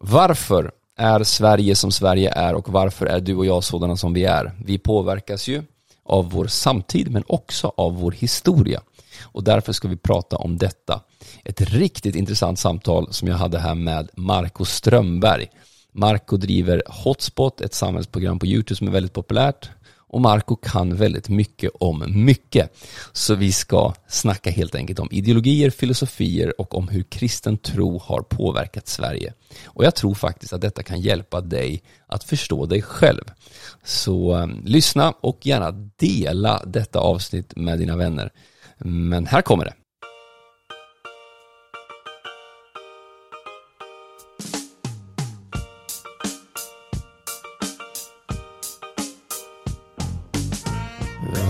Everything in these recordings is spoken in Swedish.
Varför är Sverige som Sverige är och varför är du och jag sådana som vi är? Vi påverkas ju av vår samtid men också av vår historia. Och därför ska vi prata om detta. Ett riktigt intressant samtal som jag hade här med Marco Strömberg. Marco driver Hotspot, ett samhällsprogram på YouTube som är väldigt populärt och Marco kan väldigt mycket om mycket. Så vi ska snacka helt enkelt om ideologier, filosofier och om hur kristen tro har påverkat Sverige. Och jag tror faktiskt att detta kan hjälpa dig att förstå dig själv. Så um, lyssna och gärna dela detta avsnitt med dina vänner. Men här kommer det.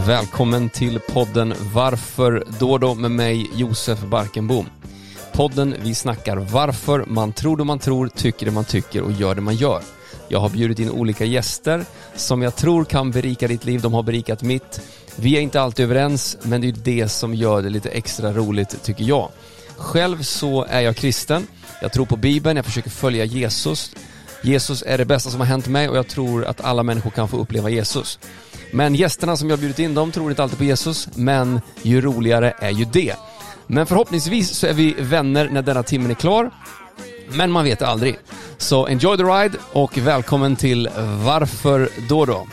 Välkommen till podden Varför då då med mig Josef Barkenbom. Podden vi snackar varför man tror det man tror, tycker det man tycker och gör det man gör. Jag har bjudit in olika gäster som jag tror kan berika ditt liv, de har berikat mitt. Vi är inte alltid överens, men det är det som gör det lite extra roligt tycker jag. Själv så är jag kristen, jag tror på Bibeln, jag försöker följa Jesus. Jesus är det bästa som har hänt mig och jag tror att alla människor kan få uppleva Jesus. Men gästerna som jag bjudit in, de tror inte alltid på Jesus, men ju roligare är ju det. Men förhoppningsvis så är vi vänner när denna timmen är klar. Men man vet aldrig. Så enjoy the ride och välkommen till Varför då då?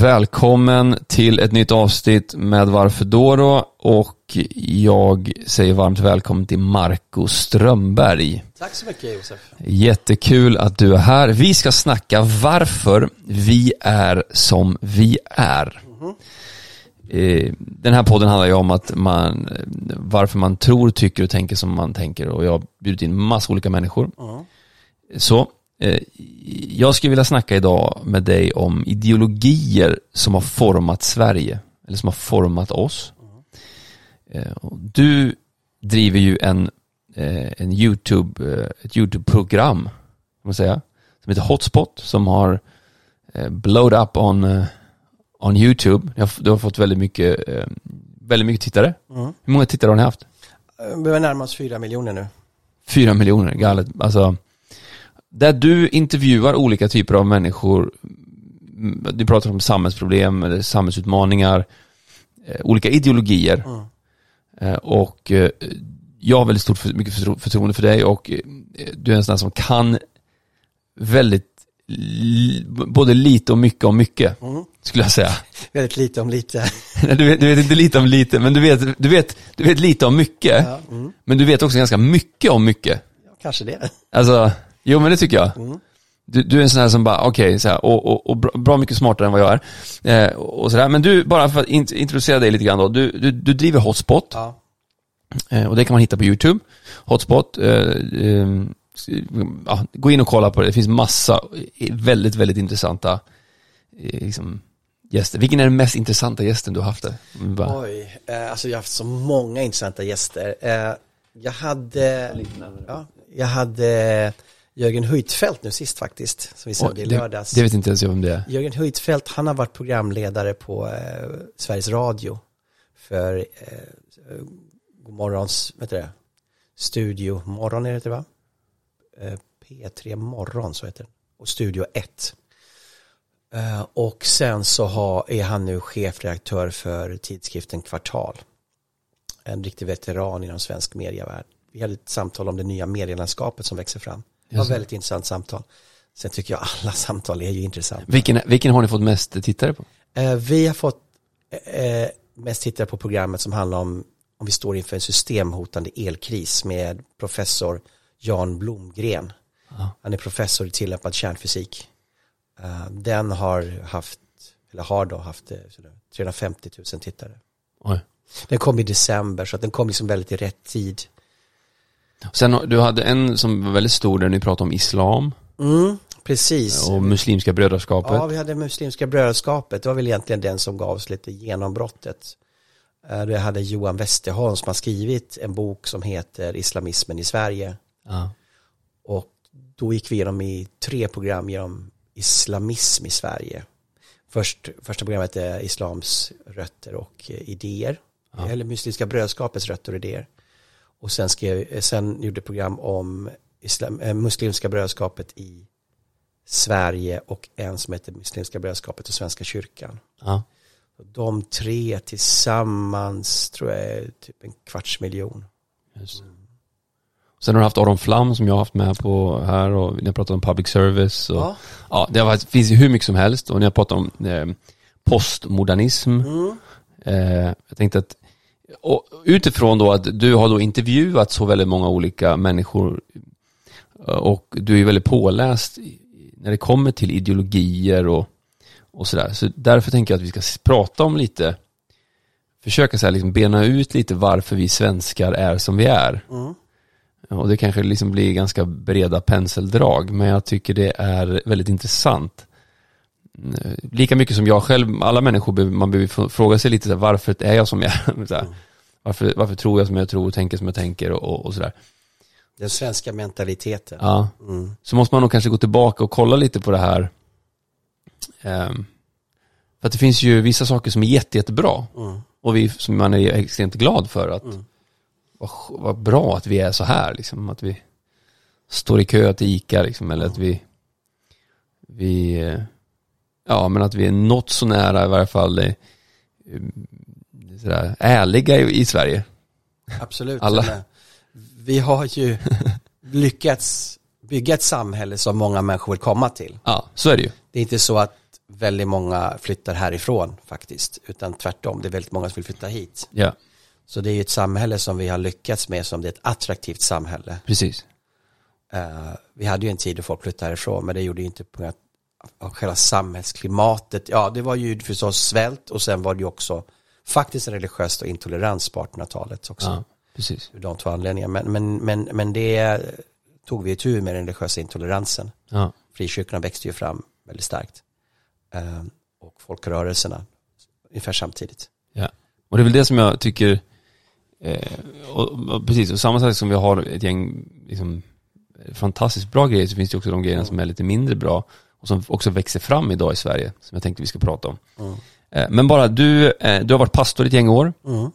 Välkommen till ett nytt avsnitt med Varför då då och jag säger varmt välkommen till Marco Strömberg. Tack så mycket Josef. Jättekul att du är här. Vi ska snacka varför vi är som vi är. Mm. Den här podden handlar ju om att man, varför man tror, tycker och tänker som man tänker och jag har bjudit in massa olika människor. Mm. Så Eh, jag skulle vilja snacka idag med dig om ideologier som har format Sverige, eller som har format oss. Eh, du driver ju en, eh, en YouTube, ett YouTube-program, man säga, som heter Hotspot, som har blowed up on, on YouTube. Du har fått väldigt mycket, väldigt mycket tittare. Mm. Hur många tittare har ni haft? Vi har närmast fyra miljoner nu. Fyra miljoner, galet. Alltså, där du intervjuar olika typer av människor. Du pratar om samhällsproblem, eller samhällsutmaningar, eh, olika ideologier. Mm. Eh, och eh, jag har väldigt stort mycket förtroende för dig och du är en sån där som kan väldigt både lite och mycket om mycket, mm. skulle jag säga. Väldigt lite om lite. du, vet, du vet inte lite om lite, men du vet, du vet, du vet lite om mycket. Ja, mm. Men du vet också ganska mycket om mycket. Ja, kanske det. Alltså, Jo men det tycker jag. Mm. Du, du, är en sån här som bara, okej, okay, och, och, och, bra mycket smartare än vad jag är. Eh, och sådär. Men du, bara för att introducera dig lite grann då. Du, du, du driver Hotspot. Ja. Eh, och det kan man hitta på YouTube. Hotspot. Eh, eh ja, gå in och kolla på det. Det finns massa väldigt, väldigt intressanta eh, liksom, gäster. Vilken är den mest intressanta gästen du har haft? Bara... Oj, eh, alltså jag har haft så många intressanta gäster. jag hade, ja, jag hade Jörgen Huitfeldt nu sist faktiskt, som vi såg oh, i lördags. Det vet inte ens jag om det är. Jörgen Huitfeldt, han har varit programledare på eh, Sveriges Radio för eh, Godmorgons, vet du det, Studio Morgon är det va? Eh, P3 Morgon, så heter det. Och Studio 1. Eh, och sen så har, är han nu chefredaktör för tidskriften Kvartal. En riktig veteran inom svensk medievärld. Vi hade ett samtal om det nya medielandskapet som växer fram. Det var ett väldigt intressant samtal. Sen tycker jag alla samtal är ju intressanta. Vilken, vilken har ni fått mest tittare på? Eh, vi har fått eh, mest tittare på programmet som handlar om om vi står inför en systemhotande elkris med professor Jan Blomgren. Aha. Han är professor i tillämpad kärnfysik. Uh, den har haft, eller har då haft 350 000 tittare. Oj. Den kom i december så att den kom liksom väldigt i rätt tid. Sen du hade en som var väldigt stor där ni pratade om islam. Mm, precis. Och muslimska brödraskapet. Ja, vi hade muslimska brödraskapet. Det var väl egentligen den som gav oss lite genombrottet. Eh, det hade Johan Westerholm som har skrivit en bok som heter Islamismen i Sverige. Ja. Och då gick vi igenom i tre program genom islamism i Sverige. Först, första programmet är Islams rötter och eh, idéer. Ja. Eller Muslimska brödskapets rötter och idéer. Och sen, skrev, eh, sen gjorde program om islam, eh, Muslimska brödskapet i Sverige och en som heter Muslimska brödskapet och Svenska kyrkan. Ja. De tre tillsammans tror jag är typ en kvarts miljon. Just. Sen har du haft Aron Flam som jag har haft med på här och ni har pratat om public service och ja, Ja. det har, finns ju hur mycket som helst och ni har pratat om eh, postmodernism. Mm. Eh, jag tänkte att och utifrån då att du har då intervjuat så väldigt många olika människor eh, och du är väldigt påläst när det kommer till ideologier och, och sådär. Så därför tänker jag att vi ska prata om lite, försöka så här liksom bena ut lite varför vi svenskar är som vi är. Mm. Och det kanske liksom blir ganska breda penseldrag, men jag tycker det är väldigt intressant. Eh, Lika mycket som jag själv, alla människor, man behöver fråga sig lite så här, varför är jag som jag är? Varför, varför tror jag som jag tror och tänker som jag tänker och, och, och sådär. Den svenska mentaliteten. Ja, Mm. så måste man nog kanske gå tillbaka och kolla lite på det här. Ehm, för att det finns ju vissa saker som är jätte, jättebra Mm. och vi som man är extremt glad för att Mm. vad, vad bra att vi är så här liksom, att vi står i kö till ICA liksom, eller att vi vi eh, ja men att vi är något så nära i varje fall eh, sådär, ärliga i, i Sverige. Absolut. Alla. Vi har ju lyckats bygga ett samhälle som många människor vill komma till. Ja, så är det ju. Det är inte så att väldigt många flyttar härifrån faktiskt, utan tvärtom, det är väldigt många som vill flytta hit. Ja, Så det är ju ett samhälle som vi har lyckats med, som det är ett attraktivt samhälle. precis. Eh, vi hade ju en tid då folk flyttade härifrån, men det gjorde ju inte på grund av själva samhällsklimatet. Ja, det var ju förstås svält och sen var det ju också faktiskt religiöst och intolerans på 1800-talet också. Ja, precis. De två anledningarna. Men, men, men, men det tog vi tur med den religiösa intoleransen. Ja, Frikyrkorna växte ju fram väldigt starkt. Eh, och folkrörelserna ungefär samtidigt. ja. Och det är väl det som jag tycker eh, och, och precis, och samma sak som vi har ett gäng liksom, fantastiskt bra grejer så finns det också de grejerna som är lite mindre bra och som också växer fram idag i Sverige som jag tänkte vi ska prata om. Mm. Men bara du, eh, du har varit pastor i ett gäng år. Mm.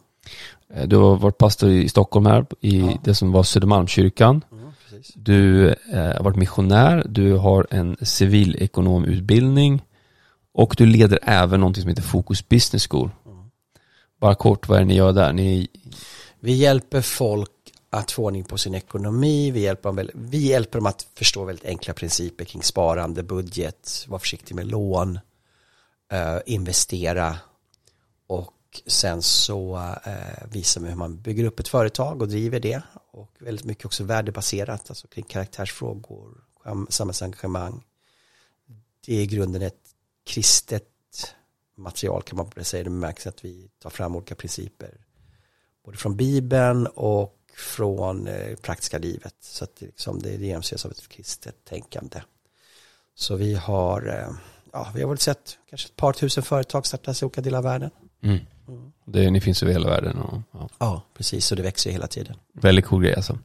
Du har varit pastor i Stockholm här, i Ja. det som var Södermalmskyrkan. Mm. Du har varit missionär, du har en civilekonomutbildning och du leder även någonting som heter Fokus Business School. Bara kort, vad är det ni gör där? Ni, Vi hjälper folk att få ordning på sin ekonomi, vi hjälper, dem vi hjälper dem att förstå väldigt enkla principer kring sparande, budget, vara försiktig med lån, eh, investera och sen så eh, visar vi hur man bygger upp ett företag och driver det. Och väldigt mycket också värdebaserat, alltså kring karaktärsfrågor, samhällsengagemang. Det är i grunden ett kristet material kan man säga, det märks att vi tar fram olika principer både från Bibeln och från eh, praktiska livet. Så att det, liksom, det genomsyras av ett kristet tänkande. Så vi har, eh, ja, vi har väl sett kanske ett par tusen företag startas i olika delar av världen. mm. det, ni finns över hela världen och ja, Ja, precis, och det växer hela tiden. väldigt cool grej alltså.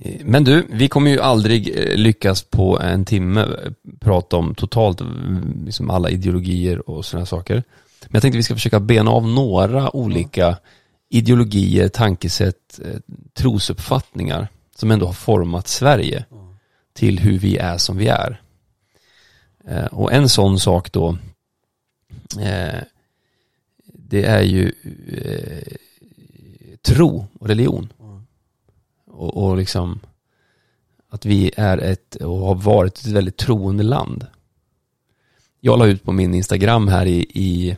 Eh, Men du, vi kommer ju aldrig eh, lyckas på en timme eh, prata om totalt mm, liksom alla ideologier och sådana saker. Men jag tänkte vi ska försöka bena av några olika ideologier, tankesätt, eh, trosuppfattningar som ändå har format Sverige till hur vi är som vi är. Eh, och en sån sak då eh, det är ju tro och religion. Och, och liksom att vi är ett och har varit ett väldigt troende land. Jag la ut på min Instagram här i, i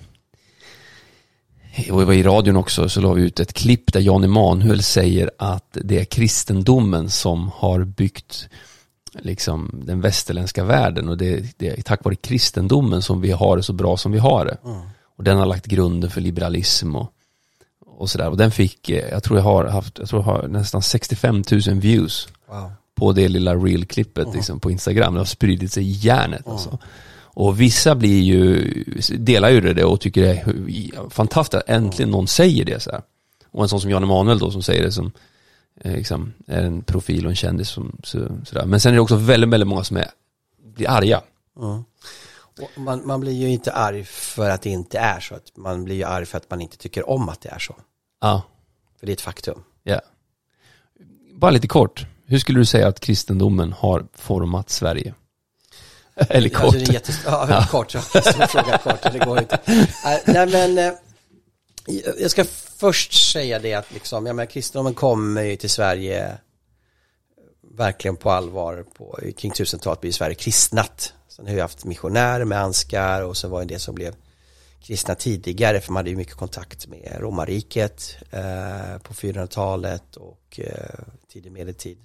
och det var i radion också, så la vi ut ett klipp där Jan Emanuel säger att det är kristendomen som har byggt liksom den västerländska världen och det, det är tack vare kristendomen som vi har det så bra som vi har det. Och den har lagt grunden för liberalism och, och sådär. Och den fick, eh, jag tror jag har haft, jag tror jag har nästan 65 000 views Wow. på det lilla real-klippet liksom, på Instagram. Det har spridit sig i järnet alltså. Och vissa blir ju, delar ju det och tycker det är fantastiskt att äntligen någon säger det så här. Och en sån som Jan Emanuel då som säger det som eh, liksom, är en profil och en kändis som, så, sådär. Men sen är det också väldigt, väldigt många som är, blir arga. Mm. Och man, man blir ju inte arg för att det inte är så. Att man blir ju arg för att man inte tycker om att det är så. Ja, För det är ett faktum. ja. Bara lite kort. Hur skulle du säga att kristendomen har format Sverige? Eller kort. Alltså, det är jättes... ja, kort. Ja. Fråga kort. Det går inte. Nej, men eh, jag ska först säga det att liksom, jag menar, kristendomen kommer ju till Sverige verkligen på allvar på, kring tusentalet blir Sverige kristnat. Sen har vi haft missionärer med Anskar och så var det en del som blev kristna tidigare för man hade ju mycket kontakt med romarriket eh, på 400-talet och eh, tidig medeltid.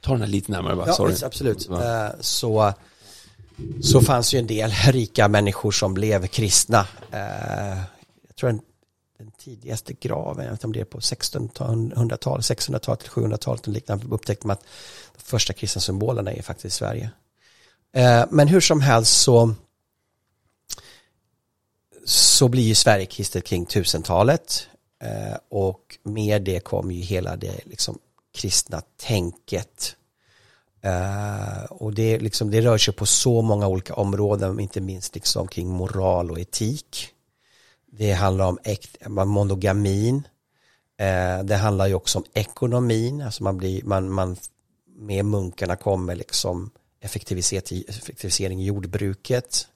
Ta den här lite närmare bara, Ja, sorry. absolut. Va? Eh, Så, så fanns ju en del rika människor som blev kristna. Eh, Jag tror den, den tidigaste graven, jag vet inte om det är på 1600-talet, 600-talet till 700-talet och liknande, upptäckte man att de första kristna symbolerna är faktiskt i Sverige. Eh, Men hur som helst så så blir ju Sverige kristet kring 1000-talet eh, och med det kom ju hela det liksom kristna tänket Eh, och det, liksom, det rör sig på så många olika områden, inte minst liksom kring moral och etik. Det handlar om äkt, eh, monogamin. Eh, det handlar ju också om ekonomin, alltså man blir, man, man, med munkarna kommer liksom effektivisering i jordbruket.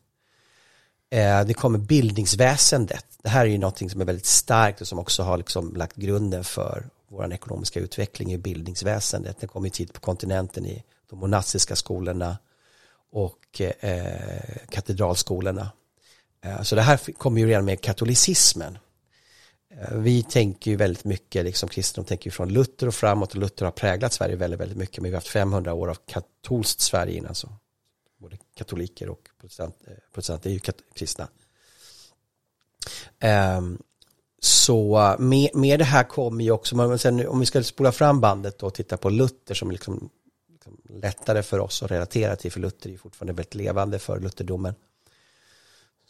Eh, det kommer bildningsväsendet. Det här är ju någonting som är väldigt starkt och som också har liksom lagt grunden för vår ekonomiska utveckling i bildningsväsendet. Det kom ju tid på kontinenten i de monastiska skolorna och eh, katedralskolorna. Eh, så det här kommer ju redan med katolicismen. Eh, vi tänker ju väldigt mycket, liksom kristendom tänker ju från Luther och framåt och Luther har präglat Sverige väldigt, väldigt mycket. Men vi har haft 500 år av katolskt Sverige innan så både katoliker och protestant, eh, protestanter är ju kristna. Ehm, så eh, med, med det här kommer ju också, men sen, om vi ska spola fram bandet och titta på Luther som liksom, liksom lättare för oss att relatera till, för Luther är ju fortfarande väldigt levande för Lutherdomen.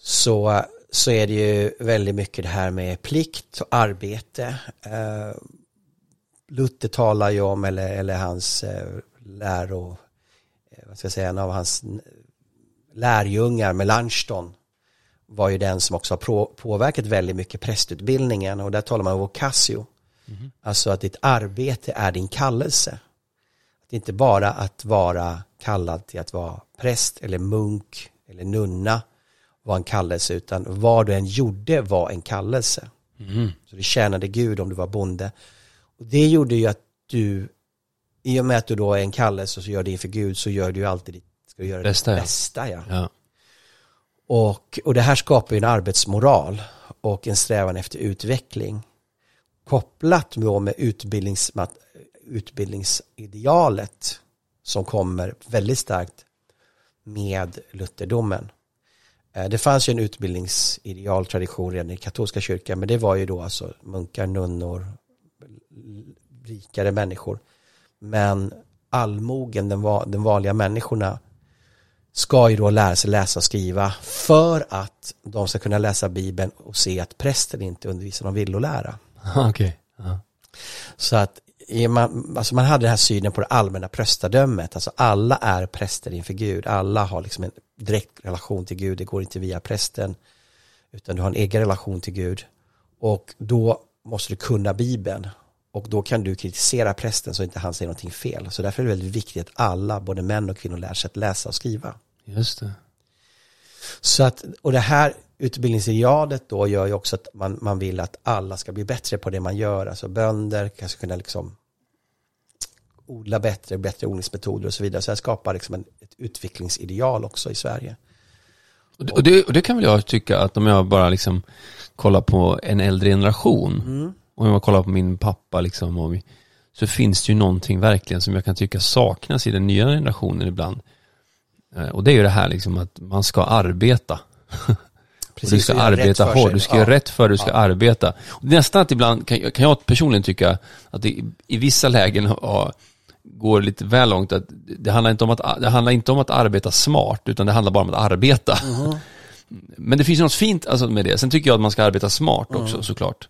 Så, så är det ju väldigt mycket det här med plikt och arbete. Eh, Luther talar ju om, eller, eller hans eh, läro, eh, vad ska jag säga, en av hans lärjungar, Melanchthon, var ju den som också har på, påverkat väldigt mycket prästutbildningen och där talar man om vocatio. Mhm. Alltså att ditt arbete är din kallelse. Att inte bara att vara kallad till att vara präst eller munk eller nunna var en kallelse utan vad du än gjorde var en kallelse. Mm. Så du tjänade Gud om du var bonde. Och det gjorde ju att du, i och med att du då är en kallelse och så gör det inför Gud så gör du ju alltid ditt, ska du göra Bästa, ditt bästa. Ja. Ja. Och, och det här skapar ju en arbetsmoral och en strävan efter utveckling. Kopplat då med utbildnings, utbildningsidealet som kommer väldigt starkt med lutherdomen. Eh, Det fanns ju en utbildningsidealtradition redan i katolska kyrkan men det var ju då alltså munkar, nunnor, rikare människor. Men allmogen, den, va, den vanliga människorna ska ju då lära sig läsa och skriva för att de ska kunna läsa Bibeln och se att prästen inte undervisar de villolära. Okej. Ja. Så att man, alltså man hade den här synen på det allmänna prästadömet, alltså alla är präster inför Gud, alla har liksom en direkt relation till Gud, det går inte via prästen, utan du har en egen relation till Gud. Och då måste du kunna Bibeln, och då kan du kritisera prästen så inte han säger någonting fel. Så därför är det väldigt viktigt att alla, både män och kvinnor, lär sig att läsa och skriva. Just det. Så att, och det här utbildningsidealet då gör ju också att man, man vill att alla ska bli bättre på det man gör. Alltså bönder kanske kunna liksom odla bättre, bättre odlingsmetoder och så vidare. Så det skapar liksom en, ett utvecklingsideal också i Sverige. Och det, och, det, kan väl jag tycka att om jag bara liksom kollar på en äldre generation Mm. och om jag kollar på min pappa liksom och så finns det ju någonting verkligen som jag kan tycka saknas i den nya generationen ibland. Eh, Och det är ju det här liksom att man ska arbeta. och du ska arbeta hårt, sig. du ska Ja. göra rätt för dig, du ska arbeta. Och nästan att ibland kan, kan jag personligen tycka att det i, vissa lägen ja, går lite väl långt. Att det, handlar inte om att, det handlar inte om att arbeta smart, utan det handlar bara om att arbeta. Mhm. Men det finns något fint alltså, med det. Sen tycker jag att man ska arbeta smart också Mm. såklart.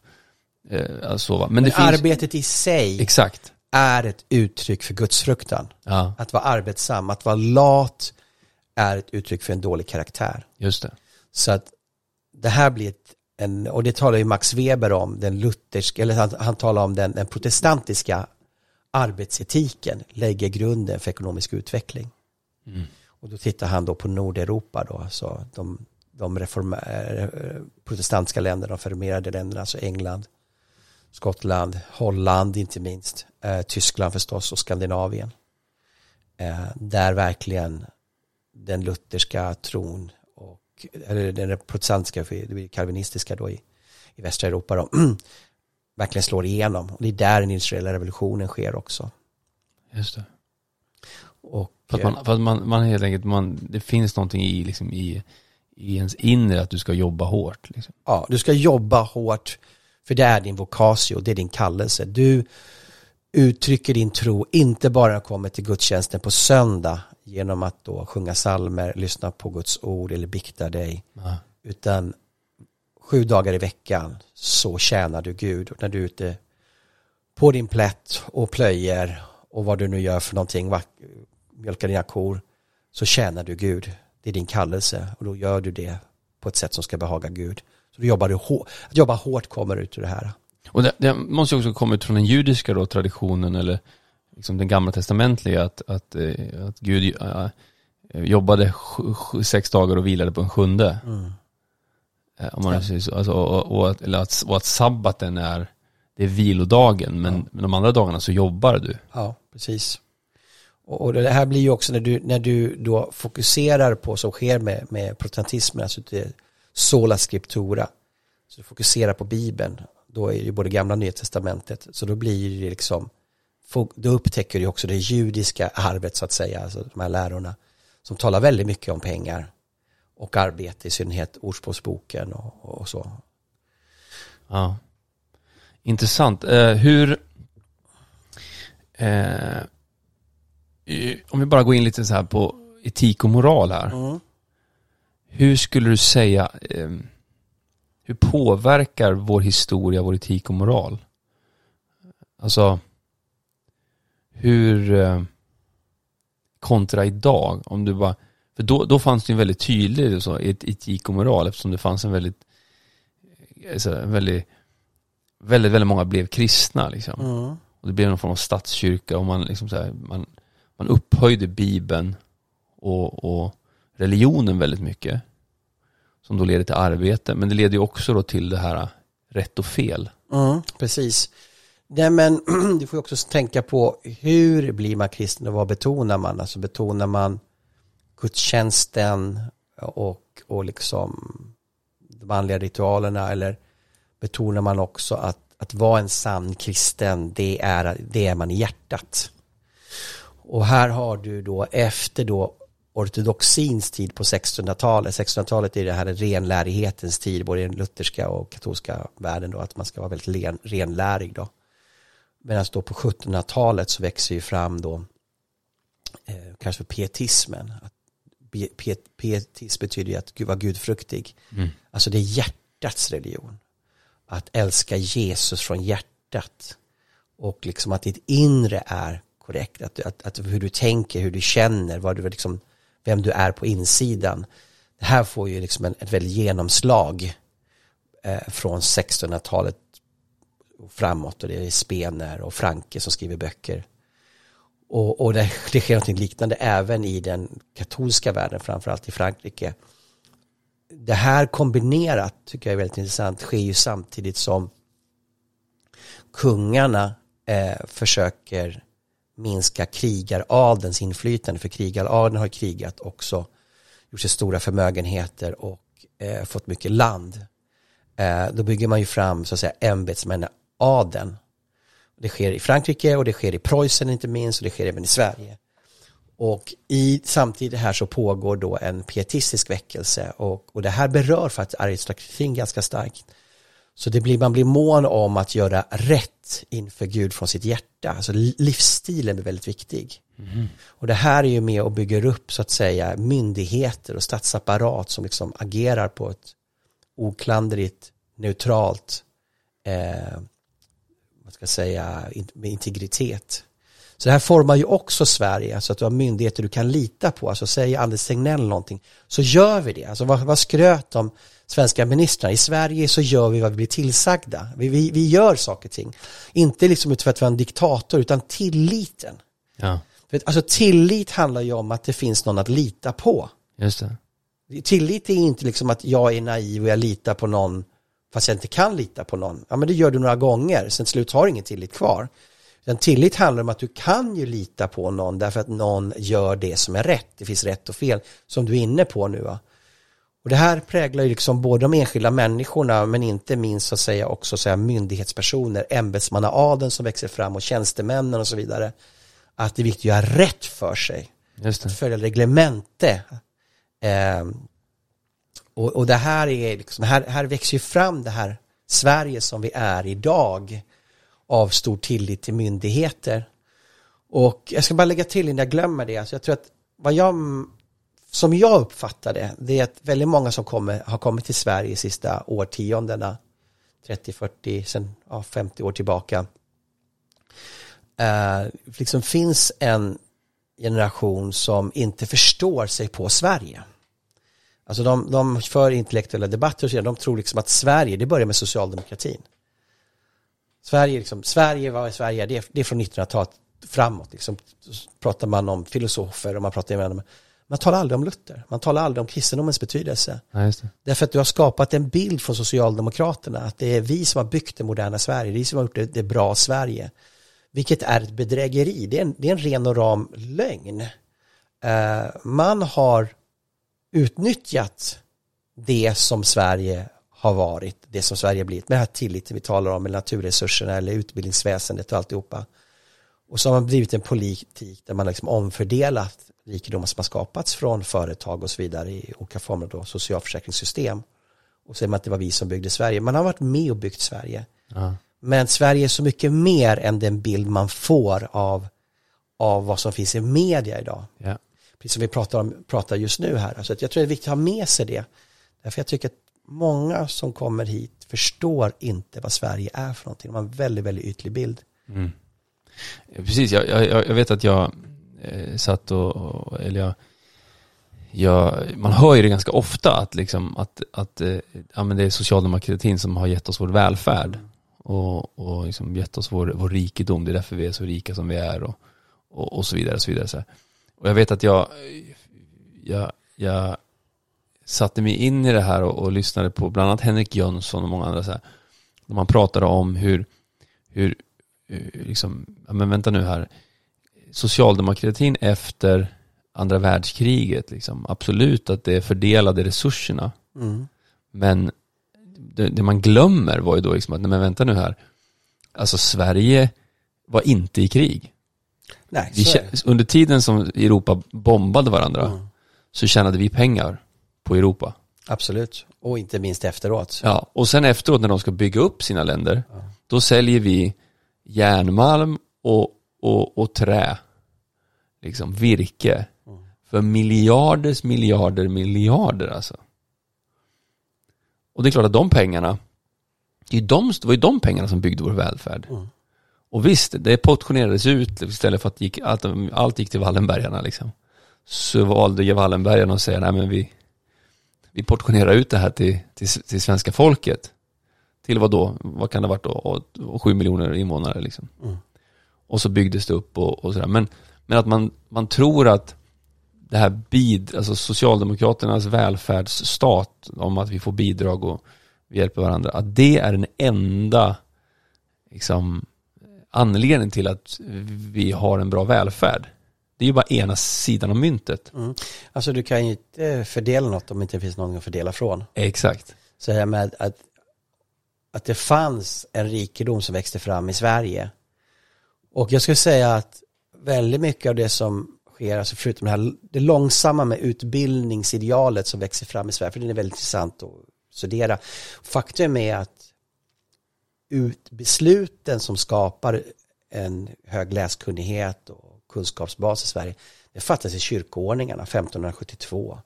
Eh, alltså. Men, Men det finns... arbetet i sig Exakt. är ett uttryck för gudsfruktan. Ja. Att vara arbetsam, att vara lat är ett uttryck för en dålig karaktär. Just det. Så att det här blir ett, en, och det talar ju Max Weber om, den lutherska, eller han, han talar om den, den protestantiska arbetsetiken lägger grunden för ekonomisk utveckling. Mm. Och då tittar han då på Nordeuropa då, alltså de, de eh, protestantiska länderna, de reformerade länderna, alltså England, Skottland, Holland inte minst, eh, Tyskland förstås och Skandinavien. Eh, där verkligen den lutherska tron och, eller den protestantiska, det blir kalvinistiska då i, i västra Europa då, verkligen slår igenom. Och det är där den industriella revolutionen sker också. Just det. Och, För att man, för att man, man helt enkelt, man, det finns någonting i, liksom, i, i ens inre att du ska jobba hårt. Liksom. Ja, du ska jobba hårt för det är din vokatio, det är din kallelse. Du uttrycker din tro inte bara när du kommer till gudstjänsten på söndag genom att då sjunga salmer, lyssna på Guds ord eller bikta dig. Ja. Utan sju dagar i veckan så tjänar du Gud. Och när du är ute på din plätt och plöjer och vad du nu gör för någonting, mjölkar dina kor, så tjänar du Gud. Det är din kallelse och då gör du det på ett sätt som ska behaga Gud. Så då jobbar du hårt. Att jobba hårt kommer ut ur det här. Och det, det måste ju också komma ut från den judiska då, traditionen eller liksom den gamla testamentliga att, att, eh, att Gud äh, jobbade sex dagar och vilade på en sjunde. Mm. Om man ja. Alltså, och, och, att, eller att, och att sabbaten är, det är vilodagen, men, ja. men de andra dagarna så jobbar du. Ja, precis. Och, och det här blir ju också när du, när du då fokuserar på, som sker med, med protestantismen, alltså det sola scriptura, så du fokuserar på Bibeln, då är det ju både gamla och nya testamentet, så då blir det liksom, då upptäcker du också det judiska arvet så att säga, alltså de här lärorna, som talar väldigt mycket om pengar och arbete, i synnerhet Ordspråksboken och, och så. Ja. Intressant. Eh, hur, eh, om vi bara går in lite så här på etik och moral här. Mm. Hur skulle du säga, eh, hur påverkar vår historia vår etik och moral? Alltså, hur eh, kontra idag, om du bara för då, då fanns det en väldigt tydlig så, etik och moral eftersom det fanns en väldigt, alltså, väldigt, väldigt, väldigt många blev kristna liksom. Mm. Och det blev någon form av statskyrka och man liksom så här, man, man upphöjde bibeln och, och religionen väldigt mycket. Som då leder till arbete, men det leder ju också då till det här rätt och fel. Mm, precis. Nej men du får också tänka på hur blir man kristen och vad betonar man? Alltså betonar man gudstjänsten och, och liksom de andliga ritualerna eller betonar man också att, att vara en sann kristen, det är, det är man i hjärtat. Och här har du då efter då ortodoxins tid på 1600-talet, 1600-talet är det här renlärighetens tid, både i den lutherska och katolska världen då, att man ska vara väldigt len, renlärig då. Medan då på 1700-talet så växer ju fram då eh, kanske pietismen, att pietism betyder ju att vara gudfruktig. Mm. Alltså det är hjärtats religion. Att älska Jesus från hjärtat. Och liksom att ditt inre är korrekt. Att, att, att hur du tänker, hur du känner, vad du liksom, vem du är på insidan. Det här får ju liksom en, ett väldigt genomslag eh, från 1600-talet framåt och det är Spener och Franke som skriver böcker och, och det, det sker något liknande även i den katolska världen, framförallt i Frankrike. Det här kombinerat tycker jag är väldigt intressant, sker ju samtidigt som kungarna eh, försöker minska krigaradelns inflytande, för krigaradeln har krigat också, gjort sig stora förmögenheter och eh, fått mycket land. Eh, då bygger man ju fram så att säga adeln. det sker i Frankrike och det sker i Preussen inte minst och det sker även i Sverige. Och i, samtidigt här så pågår då en pietistisk väckelse och, och det här berör för att aristokratin ganska starkt. Så det blir, man blir mån om att göra rätt inför Gud från sitt hjärta. Alltså livsstilen blir väldigt viktig. Mm. Och det här är ju med och bygger upp så att säga myndigheter och statsapparat som liksom agerar på ett oklanderligt neutralt, eh, ska säga, med integritet. Så det här formar ju också Sverige, alltså att du har myndigheter du kan lita på. Alltså säger Anders Tegnell någonting, så gör vi det. Alltså vad, vad skröt de svenska ministrarna? I Sverige så gör vi vad vi blir tillsagda. Vi, vi, vi gör saker och ting. Inte liksom utifrån att vi har en diktator, utan tilliten. Ja, Alltså tillit handlar ju om att det finns någon att lita på. just det. Tillit är inte liksom att jag är naiv och jag litar på någon fast jag inte kan lita på någon. Ja men det gör du några gånger, sen till slut har du ingen tillit kvar. Den tillit handlar om att du kan ju lita på någon därför att någon gör det som är rätt. Det finns rätt och fel som du är inne på nu. Va? Och det här präglar ju liksom både de enskilda människorna men inte minst så att säga också så här, myndighetspersoner, ämbetsmannaadeln som växer fram och tjänstemännen och så vidare. Att det är viktigt att göra rätt för sig Just det. att följa reglemente. Eh, och, och det här är liksom, här, här växer ju fram det här Sverige som vi är idag av stor tillit till myndigheter. Och jag ska bara lägga till innan jag glömmer det, alltså jag tror att vad jag, som jag uppfattar det, det är att väldigt många som kommer, har kommit till Sverige de sista årtiondena, 30, 40, sen ja, 50 år tillbaka, eh, liksom finns en generation som inte förstår sig på Sverige. Alltså de, de för intellektuella debatter och så de tror liksom att Sverige, det börjar med socialdemokratin. Sverige, liksom, Sverige, vad är Sverige? Det är, det är från 1900-talet framåt. Liksom, pratar man om filosofer och man pratar med man talar aldrig om Luther, man talar aldrig om kristendomens betydelse. Ja. Därför att du har skapat en bild från Socialdemokraterna att det är vi som har byggt det moderna Sverige, det är vi som har gjort det, det bra Sverige. Vilket är ett bedrägeri, det är en, det är en ren och ram lögn. Eh, man har utnyttjat det som Sverige har varit, det som Sverige har blivit, med den här tilliten vi talar om, med naturresurserna eller utbildningsväsendet och alltihopa. Och så har man blivit en politik där man liksom omfördelat rikedomar som har skapats från företag och så vidare i olika former av socialförsäkringssystem. Och säger man att det var vi som byggde Sverige. Man har varit med och byggt Sverige. Ja. Men Sverige är så mycket mer än den bild man får av, av vad som finns i media idag. Ja. Precis som vi pratar, om, pratar just nu här. Så att jag tror det är viktigt att ha med sig det. Därför jag tycker att många som kommer hit förstår inte vad Sverige är för någonting. De har en väldigt, väldigt ytlig bild. Mm. Precis, jag, jag, jag vet att jag eh, satt och, och eller jag, jag, man hör ju det ganska ofta att, liksom, att, att eh, ja, men det är socialdemokratin som har gett oss vår välfärd och, och liksom gett oss vår, vår rikedom. Det är därför vi är så rika som vi är och, och, och så vidare. Och, så vidare så här och jag vet att jag, jag, jag satte mig in i det här och, och lyssnade på bland annat Henrik Jönsson och många andra så här. När man pratade om hur, hur eh, liksom, ja, men vänta nu här, socialdemokratin efter andra världskriget, liksom, absolut att det fördelade resurserna. Mm. Men det, det man glömmer var ju då liksom att, nej men vänta nu här, alltså Sverige var inte i krig. Nej, under tiden som Europa bombade varandra Mm. så tjänade vi pengar på Europa. Absolut. Och inte minst efteråt. Ja, och sen efteråt när de ska bygga upp sina länder, då säljer vi järnmalm och, och, och trä, liksom virke, för miljarders miljarder miljarder alltså. Och det är klart att de pengarna, det, är de, det var ju de pengarna som byggde vår välfärd. Mm. Och visst, det portionerades ut istället för att gick, allt, allt gick till Wallenbergarna liksom. Så valde Wallenbergarna att säga, nej men vi, vi portionerar ut det här till, till, till svenska folket. Till vad då? Vad kan det ha varit då? Och- och Sju miljoner invånare liksom. Mm. Och så byggdes det upp och, och sådär. Men, men att man, man tror att det här bid, alltså Socialdemokraternas välfärdsstat om att vi får bidrag och vi hjälper varandra, att det är den enda liksom, anledningen till att vi har en bra välfärd. Det är ju bara ena sidan av myntet. Mm. Alltså du kan ju inte fördela något om det inte finns någon att fördela från. Exakt. Så här med att, att det fanns en rikedom som växte fram i Sverige. Och jag skulle säga att väldigt mycket av det som sker, alltså förutom det här det långsamma med utbildningsidealet som växer fram i Sverige, för det är väldigt intressant att studera. Faktum är att ut, besluten som skapar en hög läskunnighet och kunskapsbas i Sverige, det fattas i kyrkoordningarna 1572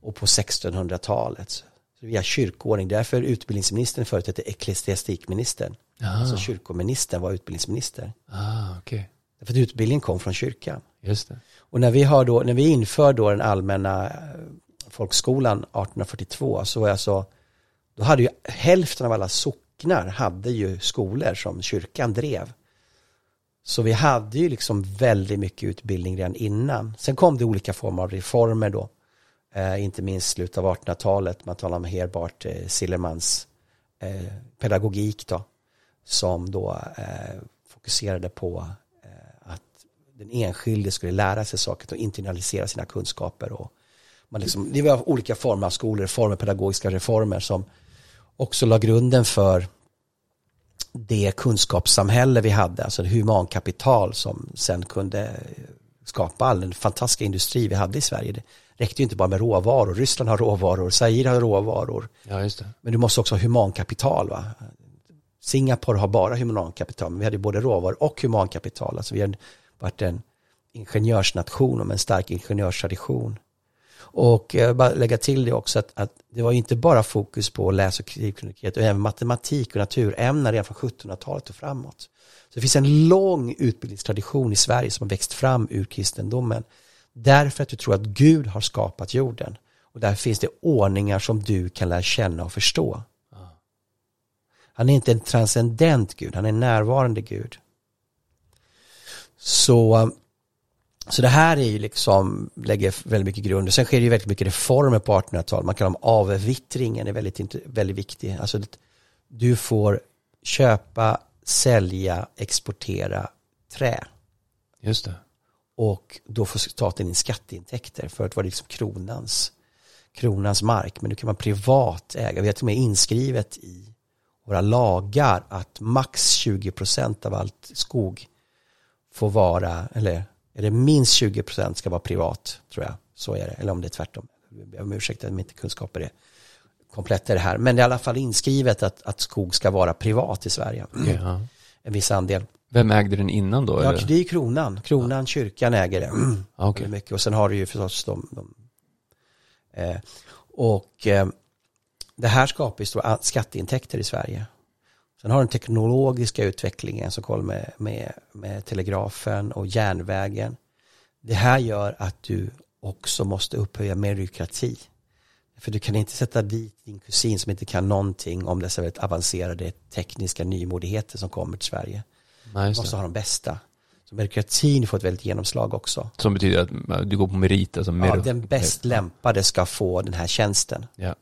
och på 1600-talet. Så via kyrkoordning, därför är utbildningsministern förut hette ecklesiastikministern. Ah, Alltså kyrkoministern var utbildningsminister. ah okej. Därför att utbildningen kom från kyrkan. Just det. Och när vi, har då, när vi inför då den allmänna eh, folkskolan 1842 så var jag så, då hade ju hälften av alla socknar hade ju skolor som kyrkan drev. Så vi hade ju liksom väldigt mycket utbildning redan innan. Sen kom det olika former av reformer då. Eh, inte minst slutet av 1800-talet. Man talar om Herbart eh, Sillermans eh, pedagogik då. Som då eh, fokuserade på eh, att den enskilde skulle lära sig saker och internalisera sina kunskaper. Och man liksom, det var olika former av skolreformer, pedagogiska reformer som också la grunden för det kunskapssamhälle vi hade, alltså humankapital som sen kunde skapa all den fantastiska industri vi hade i Sverige. Det räckte ju inte bara med råvaror, Ryssland har råvaror, Zaire har råvaror. Ja, just det. Men du måste också ha humankapital. Va? Singapore har bara humankapital, men vi hade både råvaror och humankapital. Alltså vi har varit en ingenjörsnation med en stark ingenjörstradition. Och jag vill bara lägga till det också att, att det var inte bara fokus på läs och skrivkunnighet utan även matematik och naturämnen redan från 1700-talet och framåt. Så det finns en lång utbildningstradition i Sverige som har växt fram ur kristendomen. Därför att du tror att Gud har skapat jorden. Och där finns det ordningar som du kan lära känna och förstå. Han är inte en transcendent Gud, han är en närvarande Gud. Så så det här är ju liksom, lägger väldigt mycket grund. Och sen sker det ju väldigt mycket reformer på 1800-talet. Man kallar om avvittringen är väldigt, väldigt viktig. Alltså du får köpa, sälja, exportera trä. Just det. Och då får staten in skatteintäkter. Förut var det liksom kronans, kronans mark. Men nu kan man privat äga. Vi har till och med inskrivet i våra lagar att max 20% av allt skog får vara, eller är det minst 20 procent ska vara privat, tror jag. Så är det, eller om det är tvärtom. Jag ber om ursäkt att inte kunskaper är komplett i det här. Men det är i alla fall inskrivet att, att skog ska vara privat i Sverige. Ja. En viss andel. Vem ägde den innan då? Ja, det är kronan. Kronan, ja. kyrkan äger det. Okay. Mycket. Och sen har du ju förstås de, de eh, och eh, det här skapar ju stora skatteintäkter i Sverige. Sen har den teknologiska utvecklingen som kommer med, med, med telegrafen och järnvägen. Det här gör att du också måste upphöja meritokrati. För du kan inte sätta dit din kusin som inte kan någonting om dessa väldigt avancerade tekniska nymodigheter som kommer till Sverige. Nej, du måste ha de bästa. Så meritokratin får ett väldigt genomslag också. Som betyder att du går på merit? Alltså ja, den bäst lämpade ska få den här tjänsten. Ja.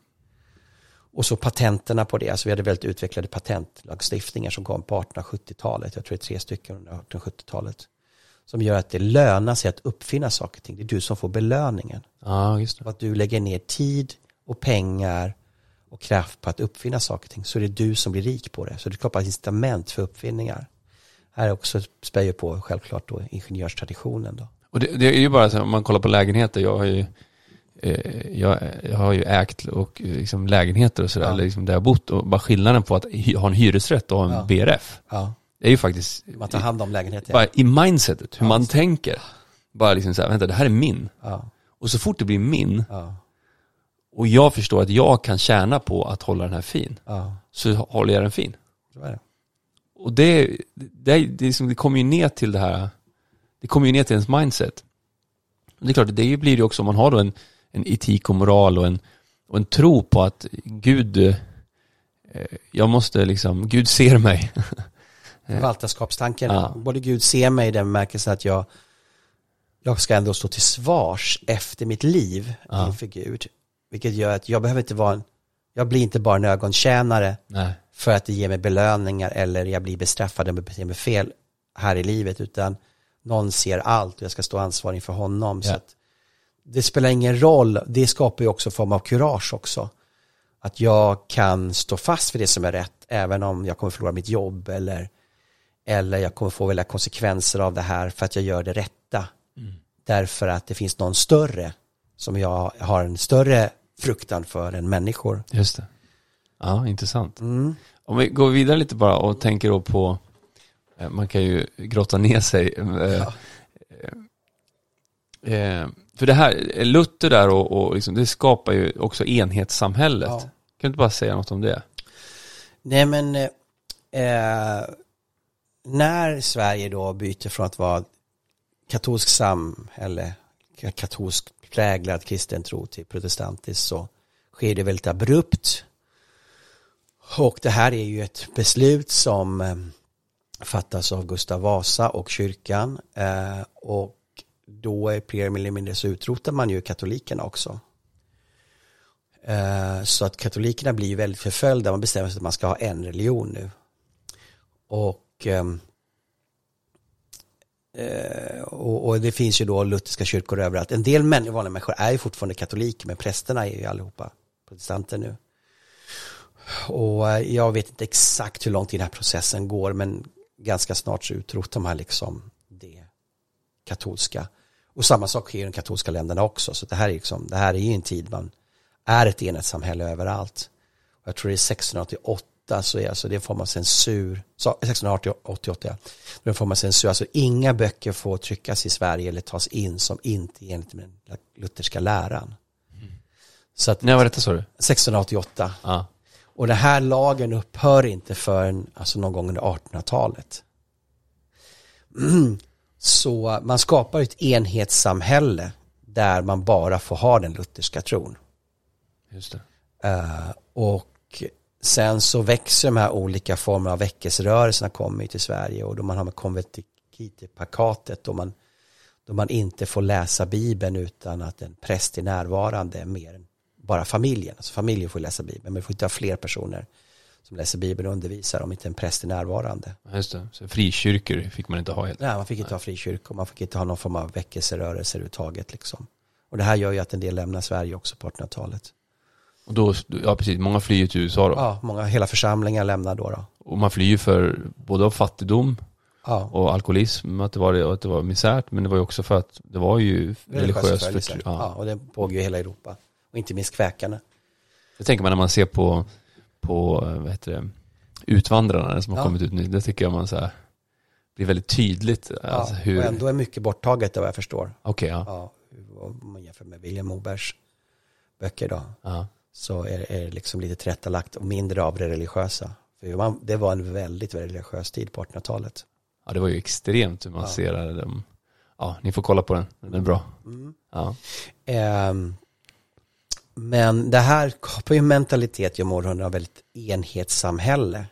Och så patenterna på det, alltså vi hade väldigt utvecklade patentlagstiftningar som kom på 1870-talet, jag tror det är tre stycken under 1870-talet. Som gör att det lönar sig att uppfinna saker och ting, det är du som får belöningen. Ja, just det. Och att du lägger ner tid och pengar och kraft på att uppfinna saker och ting, så är det du som blir rik på det. Så det skapar incitament för uppfinningar. Här också spär på självklart då ingenjörstraditionen då. Och det, det, är ju bara så om man kollar på lägenheter, jag har ju jag, jag, har ju ägt och liksom lägenheter och sådär, ja. liksom där jag bott och bara skillnaden på att ha en hyresrätt och ha en ja. BRF. Ja. Är ju faktiskt... Man tar hand om lägenheten. Bara i mindsetet, hur man tänker. Bara liksom såhär, vänta det här är min. Och så fort det blir min, och jag förstår att jag kan tjäna på att hålla den här fin, så håller jag den fin. Det. Och det, det, det, liksom, det kommer ju ner till det här, det kommer ju ner till ens mindset. Det är klart, det blir det också om man har då en en etik och moral och en, och en tro på att Gud, eh, jag måste liksom, Gud ser mig. Förvaltarskapstanken, ja. både Gud ser mig i den bemärkelsen att jag, jag ska ändå stå till svars efter mitt liv ja. inför Gud. Vilket gör att jag behöver inte vara en, jag blir inte bara en ögontjänare Nej. för att det ger mig belöningar eller jag blir bestraffad om jag beter mig fel här i livet utan någon ser allt och jag ska stå ansvarig inför honom. Ja. Så att det spelar ingen roll, det skapar ju också en form av kurage också. Att jag kan stå fast för det som är rätt, även om jag kommer förlora mitt jobb eller, eller jag kommer få välja konsekvenser av det här för att jag gör det rätta. Mm. Därför att det finns någon större som jag har en större fruktan för än människor. Just det. Ja, intressant. Mm. Om vi går vidare lite bara och tänker då på, eh, man kan ju grotta ner sig. Eh, ja. Eh, för det här, Luther där och, och liksom, det skapar ju också enhetssamhället. Ja. Kan du inte bara säga något om det? Nej men, eh, när Sverige då byter från att vara katolsk samhälle, katolsk präglad kristen tro till protestantisk så sker det väldigt abrupt. Och det här är ju ett beslut som eh, fattas av Gustav Vasa och kyrkan. Eh, och då är mer eller mindre så utrotar man ju katolikerna också. Eh, så att katolikerna blir väldigt förföljda. Man bestämmer sig att man ska ha en religion nu. Och, ehm, eh, och, och, det finns ju då lutherska kyrkor överallt. En del män, vanliga människor är ju fortfarande katoliker, men prästerna är ju allihopa protestanter nu. Och eh, jag vet inte exakt hur långt den här processen går, men ganska snart så utrotar man liksom det katolska. Och samma sak sker i de katolska länderna också, så det här är, liksom, det här är ju en tid man är ett enhetssamhälle överallt. Jag tror det är 1688 så är alltså det en form av censur, 1688 ja, det är en form av censur, alltså inga böcker får tryckas i Sverige eller tas in som inte är enligt den lutherska läran. Mm. Så att, När var detta sa du? 1688. Ah. Och den här lagen upphör inte förrän alltså någon gång under 1800-talet. Så man skapar ett enhetssamhälle där man bara får ha den lutherska tron. Just det. Uh, och sen så växer de här olika formerna av väckelserörelserna kommer till Sverige och då man har med konventikitepakatet då man, då man inte får läsa Bibeln utan att en präst är närvarande mer än bara familjen. Alltså familjen får läsa Bibeln men vi får inte ha fler personer som läser Bibeln och undervisar om inte en präst är närvarande. Just det, så frikyrkor fick man inte ha helt. Nej, man fick inte Nej. ha frikyrkor, man fick inte ha någon form av väckelserörelse överhuvudtaget liksom. Och det här gör ju att en del lämnar Sverige också på 1800-talet. Och då, ja precis, många flyr till USA då. Ja, många, hela församlingar lämnar då. då. Och man flyr för både av fattigdom ja. och alkoholism, att det, var, att det var misärt, men det var ju också för att det var ju religiöst förtryck. Ja. ja, och det pågår i hela Europa. Och inte minst kväkarna. Det tänker man när man ser på, på vad heter det, utvandrarna som har ja. kommit ut nu. Det tycker jag man så här, blir väldigt tydligt. Ja, alltså hur... och ändå är mycket borttaget vad jag förstår. Okej, okay, ja. ja. Om man jämför med William Mobergs böcker då. Ja så är, det liksom lite tillrättalagt och mindre av det religiösa. För man, det var en väldigt, väldigt religiös tid på 1800-talet. Ja, det var ju extremt hur man ja. ser det. Ja, ni får kolla på den, den är bra. Mm. Ja. Um, men det här skapar ju mentalitet genom århundraden av väldigt enhetssamhälle.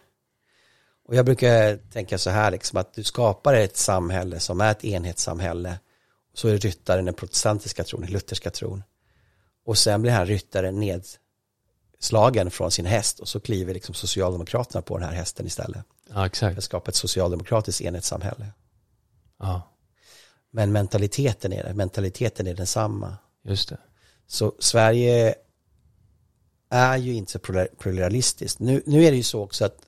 Och jag brukar tänka så här, liksom, att du skapar ett samhälle som är ett enhetssamhälle. Och så är ryttaren den protestantiska tron, den lutherska tron. Och sen blir han ryttaren ned, slagen från sin häst och så kliver liksom Socialdemokraterna på den här hästen istället. Ja, exakt. För att skapa ett socialdemokratiskt enhetssamhälle. Ja. Men mentaliteten är det, mentaliteten är densamma. Just det. Så Sverige är ju inte så pluralistiskt. Nu, nu är det ju så också att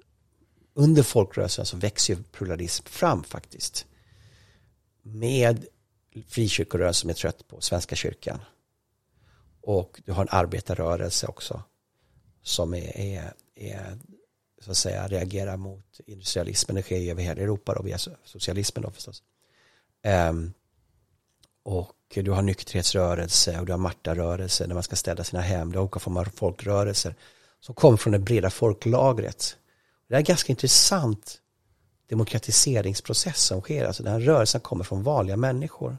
under folkrörelsen så växer ju pluralism fram faktiskt. Med frikyrkorörelsen som är trött på Svenska kyrkan. Och du har en arbetarrörelse också som är, är, är så att säga reagerar mot industrialismen. Det sker ju över hela Europa då via socialismen då förstås. Um, och du har nykterhetsrörelse och du har Marta-rörelse när man ska städa sina hem. Du har olika former av folkrörelser som kommer från det breda folklagret. Det är en ganska intressant demokratiseringsprocess som sker. Alltså den här rörelsen kommer från vanliga människor.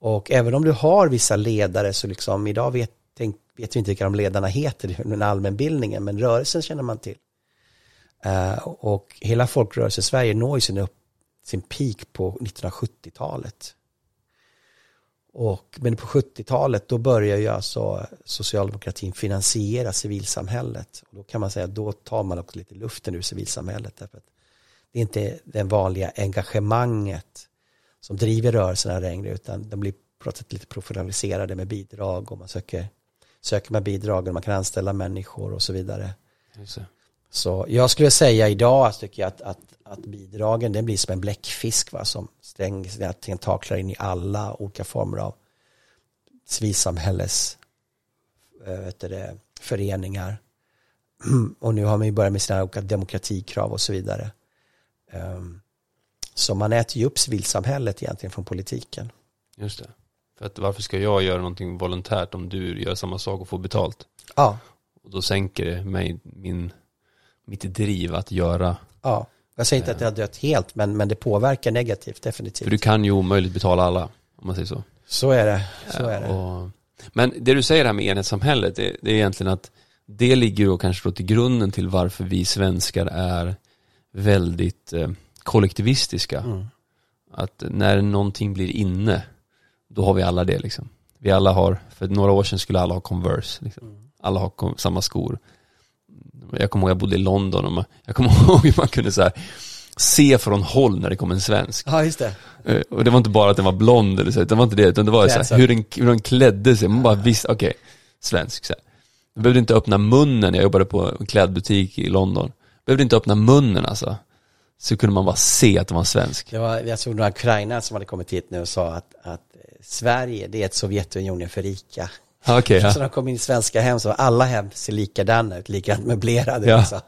Och även om du har vissa ledare så liksom idag vet, tänk, vet vi inte vilka de ledarna heter i den allmänbildningen, men rörelsen känner man till. Uh, och hela folkrörelsen Sverige når ju sin, upp, sin peak på 1970-talet. Och, men på 70-talet då börjar ju alltså socialdemokratin finansiera civilsamhället. Och då kan man säga att då tar man också lite luften ur civilsamhället. Därför att det är inte det vanliga engagemanget som driver rörelserna längre utan de blir på lite professionaliserade med bidrag och man söker, söker med bidrag och man kan anställa människor och så vidare. Så jag skulle säga idag tycker jag att, att, att bidragen det blir som en bläckfisk va, som stänger sina tentaklar in i alla olika former av civilsamhälles äh, vet det, föreningar. Och nu har man ju börjat med sina olika demokratikrav och så vidare. Um, så man äter ju upp civilsamhället egentligen från politiken. Just det. För att varför ska jag göra någonting volontärt om du gör samma sak och får betalt? Ja. Och då sänker det mig, min, mitt driv att göra ja. Jag säger inte att det har dött helt, men, men det påverkar negativt definitivt. För du kan ju omöjligt betala alla, om man säger så. Så är det. Så är det. Och, men det du säger här med enhetssamhället, det, det är egentligen att det ligger då kanske då till grunden till varför vi svenskar är väldigt eh, kollektivistiska. Mm. Att när någonting blir inne, då har vi alla det liksom. Vi alla har, för några år sedan skulle alla ha Converse. Liksom. Mm. Alla har samma skor. Jag kommer ihåg, jag bodde i London och man, jag kommer ihåg hur man kunde så här, se från håll när det kom en svensk. Ja, just det. Eh, Och det var inte bara att den var blond eller så, utan det var inte det, utan det var så här, hur, den, hur den klädde sig. Man bara visste, okej, svensk så här. Jag behövde inte öppna munnen, jag jobbade på en klädbutik i London. behövde inte öppna munnen alltså. Så kunde man bara se att det var en svensk. Det var, jag såg några ukrainare som hade kommit hit nu och sa att, att eh, Sverige, det är ett Sovjetunionen för rika. Okej, ja. Så när de kom in i svenska hem så alla hem ser likadana ut, likadant möblerade. Ja. Liksom.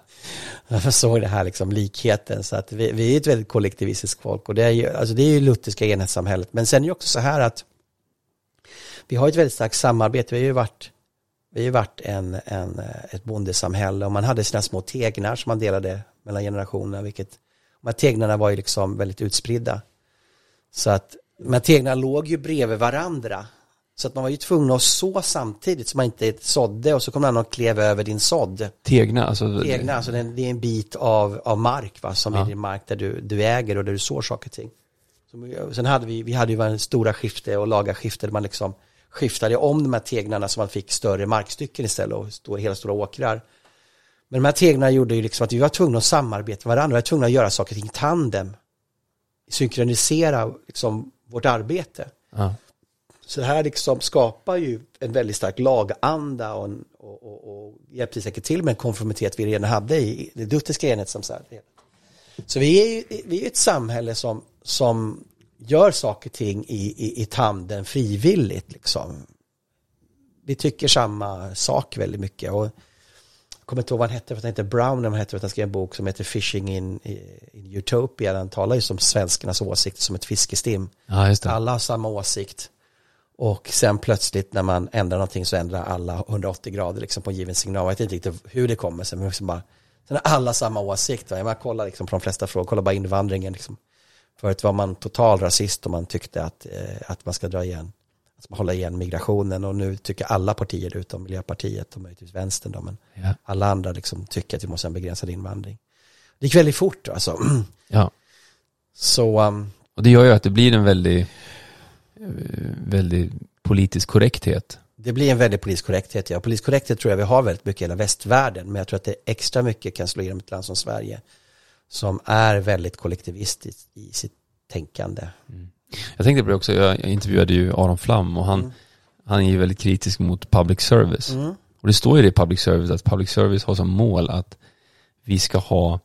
Jag såg det här liksom likheten. Så att vi, vi är ett väldigt kollektivistiskt folk och det är ju, alltså det är ju lutherska enhetssamhället. Men sen är det också så här att vi har ett väldigt starkt samarbete. Vi har ju varit, vi har ju varit en, en, ett bondesamhälle och man hade sina små tegnar som man delade mellan generationerna. Vilket, de här tegnarna var ju liksom väldigt utspridda. Så att de här tegnarna låg ju bredvid varandra. Så att man var ju tvungen att så samtidigt så man inte sådde och så kom någon och klev över din sådd. Tegna, alltså. Egna, alltså det är en, det är en bit av, av mark va, som Ja. är din mark där du, du äger och där du sår saker och ting. Så, sen hade vi, vi hade ju stora skifte och laga skifte där man liksom skiftade om de här tegnarna så man fick större markstycken istället och stå, hela stora åkrar. Men de här tegnarna gjorde ju liksom att vi var tvungna att samarbeta med varandra, vi var tvungna att göra saker i tandem. Synkronisera liksom vårt arbete. Ja. Så det här liksom skapar ju en väldigt stark laganda och, en, och, och, och hjälpte säkert till med en konformitet vi redan hade i det lutherska enhetssamhället. Så vi är ju vi är ett samhälle som, som gör saker och ting i, i, i tanden frivilligt liksom. Vi tycker samma sak väldigt mycket och jag kommer inte ihåg vad han hette, för han hette Brown, han hette, för han skrev en bok som heter Fishing in, in Utopia, han talar ju som svenskarnas åsikt som ett fiskestim. ja. Alla har samma åsikt. Och sen plötsligt när man ändrar någonting så ändrar alla 180 grader liksom på en given signal. Jag vet inte riktigt hur det kommer sig, men liksom bara, sen har alla samma åsikt. Va? Man kollar liksom på de flesta frågor, kolla bara invandringen. Liksom. Förut var man total rasist och man tyckte att, eh, att man ska dra igen, att man hålla igen migrationen och nu tycker alla partier utom Miljöpartiet och möjligtvis vänstern då, men Ja. alla andra liksom tycker att vi måste ha en begränsad invandring. Det gick väldigt fort alltså. ja. Så um, Och det gör ju att det blir en väldigt, väldigt politisk korrekthet. Det blir en väldigt politisk korrekthet, ja. Politisk korrekthet tror jag vi har väldigt mycket i hela västvärlden, men jag tror att det extra mycket kan slå igenom ett land som Sverige, som är väldigt kollektivistiskt i sitt tänkande. Jag tänkte på det också, jag, jag intervjuade ju Aron Flam och han, Mm. han är ju väldigt kritisk mot public service. Mm. Och det står ju det i public service att public service har som mål att vi ska ha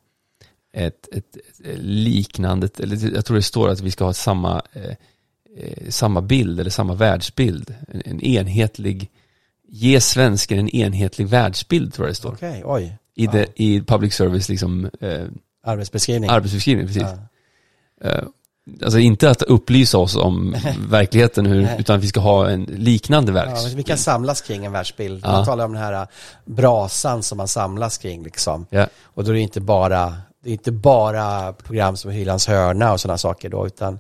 ett, ett, ett liknande, eller jag tror det står att vi ska ha samma, eh, eh, samma bild eller samma världsbild. En, en enhetlig, ge svensken en enhetlig världsbild tror jag det står. Okej, oj. I, Wow. det, I public service liksom eh, Arbetsbeskrivning. arbetsbeskrivning, precis. Ja. Eh, Alltså inte att upplysa oss om verkligheten hur, utan vi ska ha en liknande Ja, verks. men vi kan samlas kring en världsbild. Ja. Man talar om den här brasan som man samlas kring liksom. Ja. Och då är det inte bara, det är inte bara program som Hylands hörna och sådana saker då, utan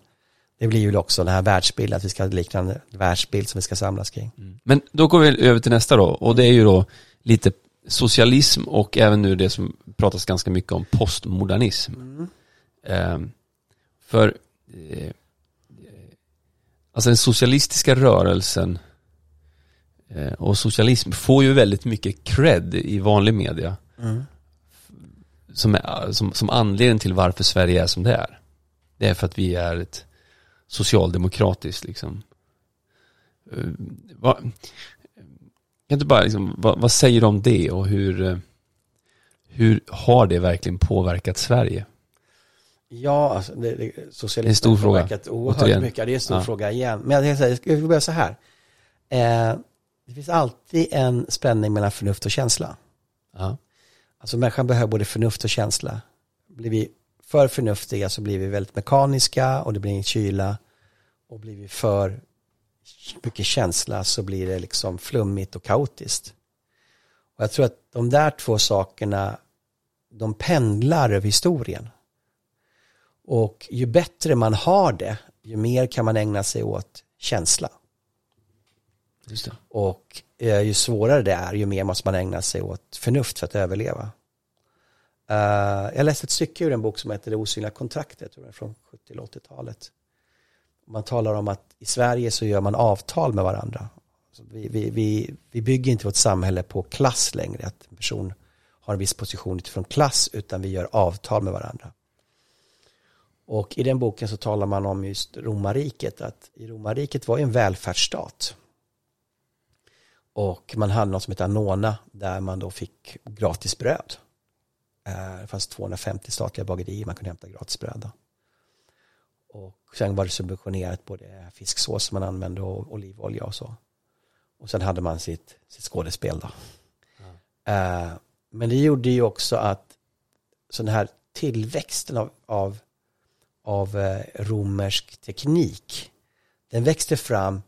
det blir ju också den här världsbilden, att vi ska ha liknande världsbild som vi ska samlas kring. Men då går vi över till nästa då och det är ju då lite socialism och även nu det som pratas ganska mycket om postmodernism. Eh, för eh, alltså den socialistiska rörelsen eh, och socialism får ju väldigt mycket cred i vanlig media som, är, som, som anledning till varför Sverige är som det är. Det är för att vi är ett socialdemokratiskt liksom. Eh, vad, kan du bara liksom, vad, vad säger du om det och hur, eh, hur har det verkligen påverkat Sverige? Ja, alltså, det, det, socialismen Det är en stor har fråga, påverkat Oerhört återigen. mycket, det är en stor Ja. fråga igen. Men jag säga, ska vi börja så här. Eh, det finns alltid en spänning mellan förnuft och känsla. Ja. Alltså människan behöver både förnuft och känsla. Blir vi för förnuftiga så blir vi väldigt mekaniska och det blir en kyla. Och blir vi för mycket känsla så blir det liksom flummigt och kaotiskt. Och jag tror att de där två sakerna, de pendlar över historien. Och ju bättre man har det, ju mer kan man ägna sig åt känsla. Och eh, ju svårare det är, ju mer måste man ägna sig åt förnuft för att överleva. Uh, jag läste ett stycke ur en bok som heter Det osynliga kontraktet, tror jag, från 70 80-talet. Man talar om att i Sverige så gör man avtal med varandra. Vi, vi, vi, vi bygger inte vårt samhälle på klass längre, att en person har en viss position utifrån klass, utan vi gör avtal med varandra. Och i den boken så talar man om just romarriket, att i romarriket var ju en välfärdsstat. Och man hade något som hette Anona, där man då fick gratis bröd. Eh, det fanns 250 statliga bagerier man kunde hämta gratis bröd. Och sen var det subventionerat både fisksås som man använde och olivolja och så. Och sen hade man sitt, sitt skådespel då. Uh, men det gjorde ju också att sån här tillväxten av, av, av uh, romersk teknik, den växte fram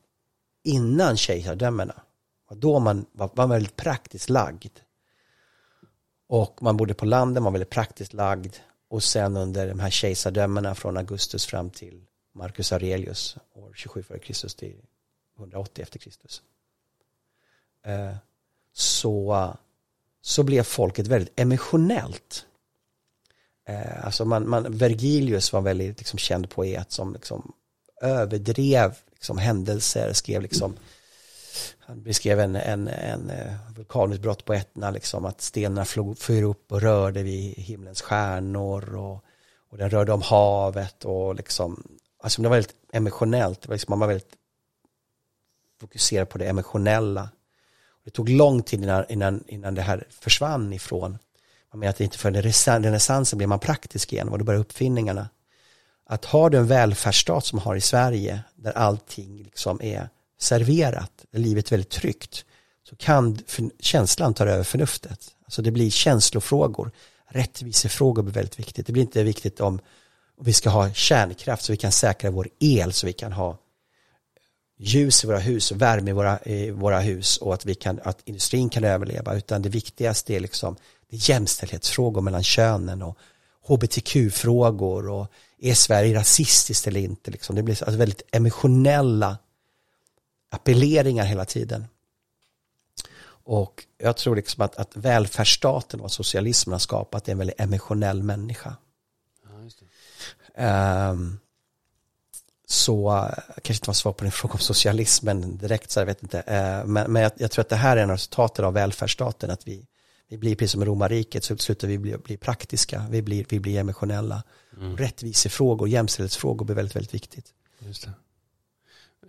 innan kejsardömena. Och då man var, var väldigt praktiskt lagd. Och man bodde på landet, man var väldigt praktiskt lagd. Och sen under de här kejsardömena från Augustus fram till Marcus Aurelius år 27 f.Kr. till 180 efter Kristus. Eh, så, så blev folket väldigt emotionellt. Eh, alltså man, man, Vergilius var väldigt liksom känd poet som liksom överdrev liksom händelser, skrev liksom han beskrev en, en, en eh, vulkanutbrott på Etna, liksom, att stenarna flög upp och rörde vid himlens stjärnor och, och den rörde om havet och liksom, alltså det var väldigt emotionellt, det var liksom, man var väldigt fokuserad på det emotionella. Det tog lång tid innan, innan, innan det här försvann ifrån, man menar att det inte förrän renässansen blev man praktisk igen, och då började uppfinningarna. Att ha du en välfärdsstat som har i Sverige, där allting liksom är serverat, livet är väldigt tryggt, så kan känslan ta över förnuftet. Alltså det blir känslofrågor. Rättvisefrågor blir väldigt viktigt. Det blir inte viktigt om vi ska ha kärnkraft så vi kan säkra vår el så vi kan ha ljus i våra hus och värme i våra, i våra hus och att, vi kan, att industrin kan överleva utan det viktigaste är liksom det är jämställdhetsfrågor mellan könen och hbtq-frågor och är Sverige rasistiskt eller inte liksom. det blir alltså väldigt emotionella appelleringar hela tiden. Och jag tror liksom att, att välfärdsstaten och socialismen har skapat en väldigt emotionell människa. Ja, um, så kanske inte var svar på din fråga om socialismen direkt, så jag vet inte. Uh, men, men jag, jag, tror att det här är en av resultaten av välfärdsstaten, att vi, vi blir precis som romarriket, så slutar vi bli, bli praktiska, vi blir, vi blir emotionella. Mm. Rättvisefrågor, jämställdhetsfrågor blir väldigt, väldigt viktigt. Just det.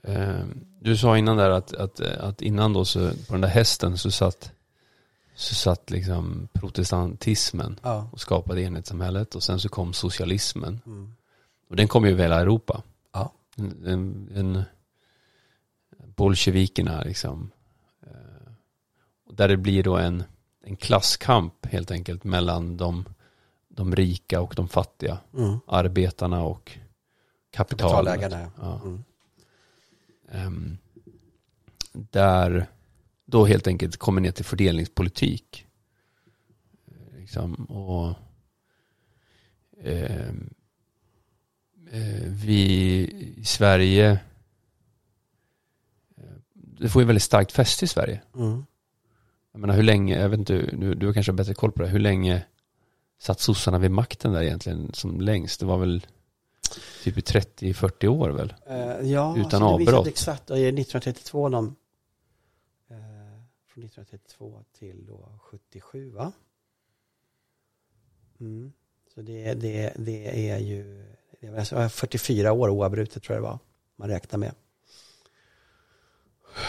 Eh, du sa innan där att, att, att innan då så på den där hästen så satt så satt liksom protestantismen ja. och skapade enhetssamhället och sen så kom socialismen. Mm. Och den kom ju över hela Europa. Ja. En, en, en bolsjevikerna liksom. Eh, där det blir då en, en klasskamp helt enkelt mellan de, de rika och de fattiga. Mm. Arbetarna och kapitalägarna. Ja. Mm. Um, där då helt enkelt kommer ner till fördelningspolitik. Liksom, och eh, vi i Sverige eh, det får ju väldigt starkt fäste i Sverige. Mm. Jag menar hur länge, jag vet inte, du, du har kanske bättre koll på det, hur länge satt sossarna vid makten där egentligen som längst? Det var väl typ i 30-40 år väl? Uh, ja, Utan alltså, avbrott. exakt. Det är 1932 de, uh, från 1932 till då 77 va? Mm. Så det, det, det är ju det var 44 år oavbrutet tror jag det var. Man räknar med.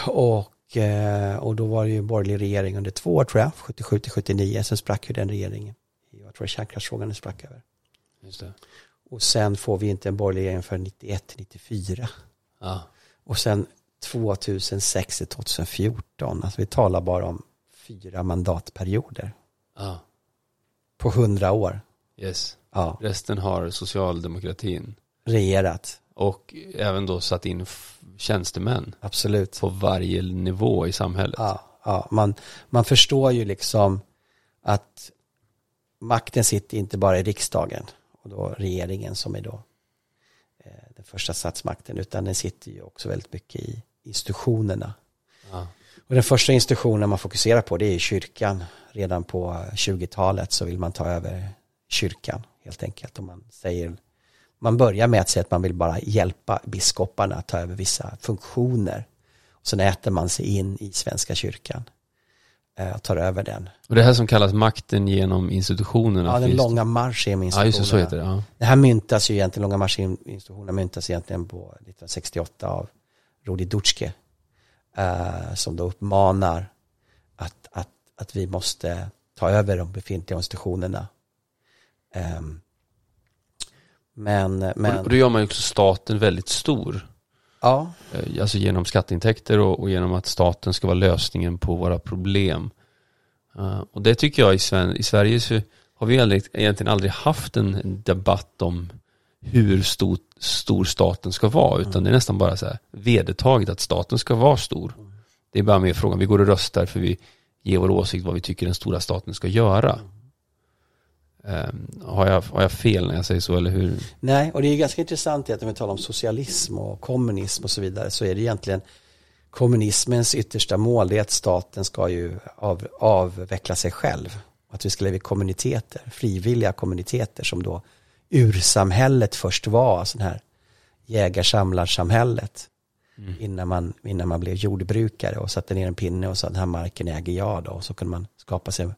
Och, uh, och då var det ju borgerlig regering under två år tror jag, 77 till 79. Sen sprack ju den regeringen. Jag tror kärnkraftsfrågan sprack över. Just det. Och sen får vi inte en borgerlig regering för 91-94. Ja. Och sen 2006 till 2014. Alltså vi talar bara om fyra mandatperioder. Ja. På hundra år. Yes. Ja. Resten har socialdemokratin. Regerat. Och även då satt in tjänstemän. Absolut. På varje nivå i samhället. Ja, ja. Man, man förstår ju liksom att makten sitter inte bara i riksdagen och då regeringen som är då eh, den första statsmakten utan den sitter ju också väldigt mycket i institutionerna. Ja. Och den första institutionen man fokuserar på det är kyrkan. Redan på 20-talet så vill man ta över kyrkan helt enkelt. Och man, säger, man börjar med att säga att man vill bara hjälpa biskoparna att ta över vissa funktioner. Och sen äter man sig in i Svenska kyrkan tar över den. Och det här som kallas makten genom institutionerna? Ja, den långa marschen genom institutionerna. Ja, just det, så heter det. Ja. Det här myntas ju egentligen, långa marschen institutionerna myntas egentligen på 1968 av Rudi Dutschke. Eh, som då uppmanar att, att, att vi måste ta över de befintliga institutionerna. Eh, men, men... Och då gör man ju också staten väldigt stor. Ja. Eh, alltså genom skatteintäkter och, och, genom att staten ska vara lösningen på våra problem. Uh, och det tycker jag i, Sven i Sverige så har vi aldrig, egentligen aldrig haft en debatt om hur stor, stor staten ska vara utan det är nästan bara så här vedertaget att staten ska vara stor. Det är bara mer frågan, vi går och röstar för vi ger vår åsikt vad vi tycker den stora staten ska göra. Um, har, jag, har jag fel när jag säger så eller hur? Nej, och det är ganska intressant att när vi talar om socialism och kommunism och så vidare så är det egentligen kommunismens yttersta mål det är att staten ska ju av, avveckla sig själv. Att vi ska leva i kommuniteter, frivilliga kommuniteter som då ursamhället först var, sån här jägarsamlarsamhället. Mm. Innan, man, innan man blev jordbrukare och satte ner en pinne och sa den här marken äger jag då. Och så kunde man skapa sig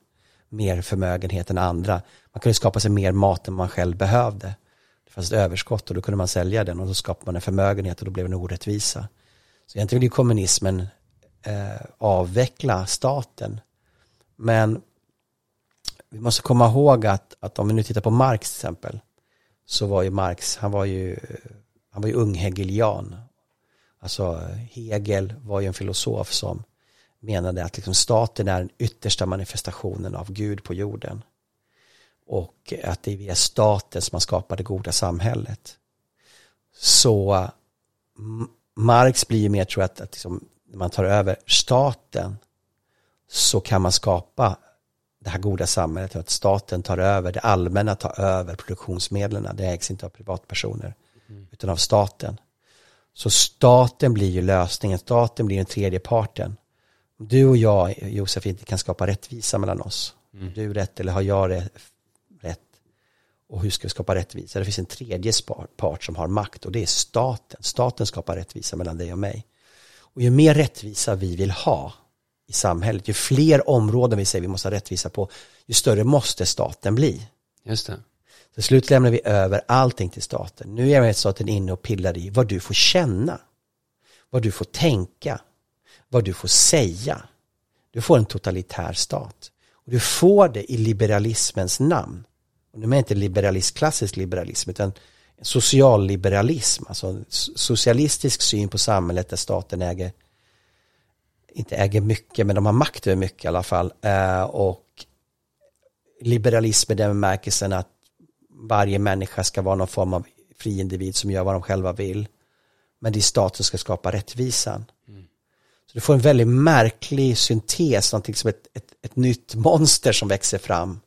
mer förmögenhet än andra. Man kunde skapa sig mer mat än man själv behövde. Det fanns ett överskott och då kunde man sälja den och då skapade man en förmögenhet och då blev det en orättvisa. Så egentligen vill ju kommunismen eh, avveckla staten. Men vi måste komma ihåg att, att om vi nu tittar på Marx till exempel så var ju Marx, han var ju, han var ju unghegelian. Alltså Hegel var ju en filosof som menade att liksom staten är den yttersta manifestationen av Gud på jorden. Och att det är via staten som man skapar det goda samhället. Så Marx blir ju mer, tror jag, att, att liksom, när man tar över staten så kan man skapa det här goda samhället, att staten tar över, det allmänna tar över produktionsmedlen, det ägs inte av privatpersoner, mm. utan av staten. Så staten blir ju lösningen, staten blir den tredje parten. Du och jag, Josef, inte kan skapa rättvisa mellan oss. Mm. Du rätt eller har jag rätt? Och hur ska vi skapa rättvisa? Det finns en tredje part som har makt och det är staten. Staten skapar rättvisa mellan dig och mig. Och ju mer rättvisa vi vill ha, i samhället. Ju fler områden vi säger vi måste ha rättvisa på, ju större måste staten bli. Just det. Till slut lämnar vi över allting till staten. Nu är staten inne och pillar i vad du får känna, vad du får tänka, vad du får säga. Du får en totalitär stat. Och du får det i liberalismens namn. Och nu är inte liberalism, klassisk liberalism, utan socialliberalism, alltså socialistisk syn på samhället där staten äger inte äger mycket, men de har makt över mycket i alla fall. Eh, och liberalism i den bemärkelsen att varje människa ska vara någon form av fri individ som gör vad de själva vill. Men det är staten som ska skapa rättvisan. Så du får en väldigt märklig syntes, någonting som ett, ett, ett nytt monster som växer fram.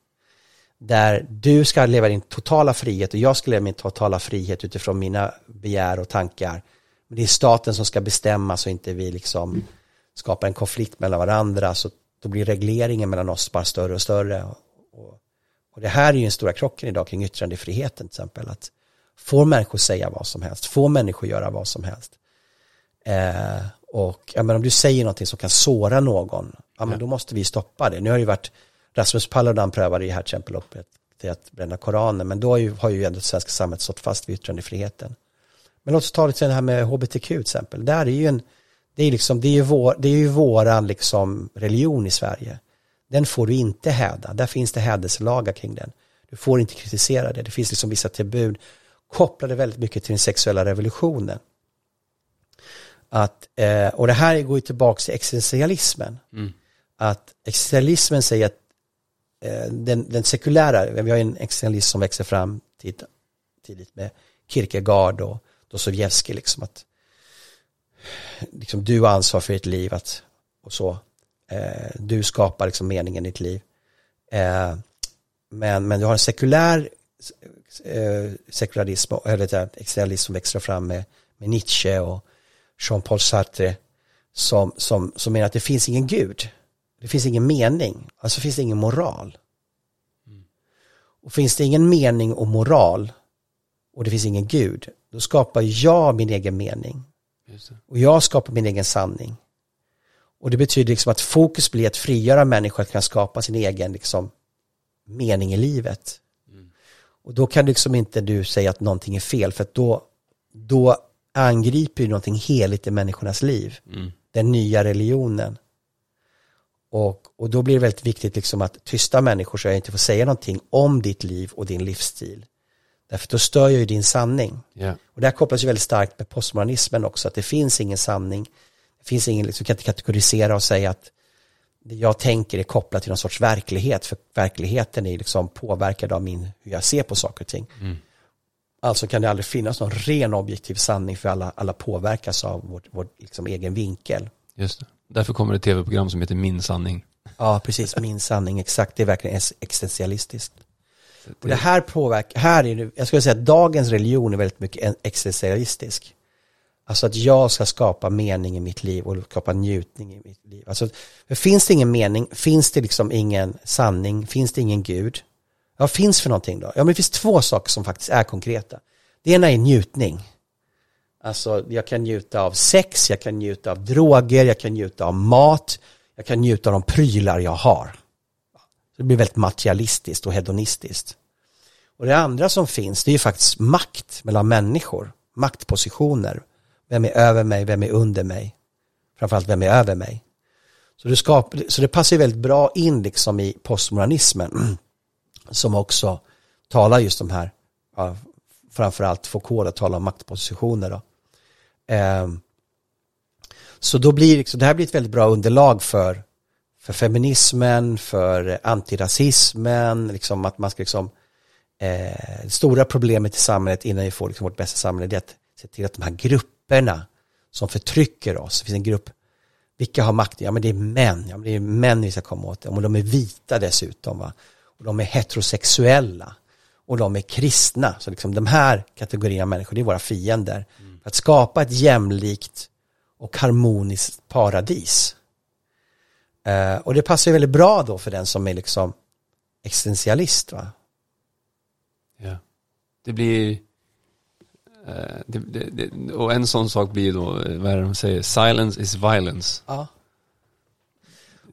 Där du ska leva din totala frihet och jag ska leva min totala frihet utifrån mina begär och tankar. Men det är staten som ska bestämma så inte vi liksom skapar en konflikt mellan varandra så då blir regleringen mellan oss bara större och större. Och, och det här är ju den stora krocken idag kring yttrandefriheten till exempel. Att får människor säga vad som helst, får människor göra vad som helst. Eh, och ja, men om du säger någonting som kan såra någon, ja, men då måste vi stoppa det. Nu har det ju varit, Rasmus Paludan prövade ju här upp till att bränna Koranen, men då har ju, har ju ändå svenska samhället stått fast vid yttrandefriheten. Men låt oss ta lite det här med hbtq till exempel. Där är ju en, det är, liksom, det är ju, vår, det är ju våran liksom religion i Sverige. Den får du inte häda. Där finns det hädelselagar kring den. Du får inte kritisera det. Det finns liksom vissa tillbud kopplade väldigt mycket till den sexuella revolutionen. Att, eh, och det här går ju tillbaka till existentialismen. Mm. Att existentialismen säger att eh, den, den sekulära, vi har en existentialism som växer fram tidigt med Kierkegaard och Dostojevskij, liksom att liksom, du har ansvar för ditt liv att, och så. Eh, du skapar liksom meningen i ditt liv. Eh, men, men du har en sekulär eh, sekularism, eller existentialism som växer fram med, med Nietzsche och Jean-Paul Sartre som, som, som menar att det finns ingen gud. Det finns ingen mening, alltså finns det ingen moral. Och finns det ingen mening och moral och det finns ingen gud, då skapar jag min egen mening. Och jag skapar min egen sanning. Och det betyder liksom att fokus blir att frigöra människor att kunna skapa sin egen liksom, mening i livet. Mm. Och då kan liksom inte du säga att någonting är fel, för att då, då angriper ju någonting heligt i människornas liv. Mm. Den nya religionen. Och, och då blir det väldigt viktigt liksom att tysta människor så jag inte får säga någonting om ditt liv och din livsstil. Därför då stör jag ju din sanning. Yeah. Och det här kopplas ju väldigt starkt med postmodernismen också, att det finns ingen sanning. Det finns ingen, liksom, kan inte kategorisera och säga att det jag tänker är kopplat till någon sorts verklighet, för verkligheten är liksom påverkad av min, hur jag ser på saker och ting. Mm. Alltså kan det aldrig finnas någon ren objektiv sanning för alla, alla påverkas av vår, vår liksom egen vinkel. Just det. Därför kommer det tv-program som heter Min sanning. Ja, precis. Min sanning, exakt. Det är verkligen existentialistiskt. Och det här påverkar, här är det, jag skulle säga att dagens religion är väldigt mycket existentialistisk. Alltså att jag ska skapa mening i mitt liv och skapa njutning i mitt liv. Alltså, finns det ingen mening, finns det liksom ingen sanning, finns det ingen gud? Vad finns för någonting då? Ja, men det finns två saker som faktiskt är konkreta. Det ena är njutning. Alltså, jag kan njuta av sex, jag kan njuta av droger, jag kan njuta av mat, jag kan njuta av de prylar jag har. Det blir väldigt materialistiskt och hedonistiskt. Och det andra som finns, det är ju faktiskt makt mellan människor, maktpositioner. Vem är över mig, vem är under mig? Framförallt vem är över mig? Så det, skapar, så det passar väldigt bra in liksom i postmodernismen som också talar just de här, ja, framförallt Foucault talar om maktpositioner. Då. Eh, så då blir liksom, det här blir ett väldigt bra underlag för, för feminismen, för antirasismen, liksom att man ska liksom, eh, det stora problemet i samhället innan vi får liksom vårt bästa samhälle det är att se till att de här grupperna som förtrycker oss, det finns en grupp, vilka har makten? Ja men det är män, ja men det är män vi ska komma åt, och de är vita dessutom va, och de är heterosexuella och de är kristna, så liksom de här kategorierna människor, det är våra fiender. Mm. För att skapa ett jämlikt och harmoniskt paradis. Uh, och det passar ju väldigt bra då för den som är liksom existentialist va. Ja. Det blir uh, det, det, det, och en sån sak blir då, vad är det de säger, silence is violence. Ja.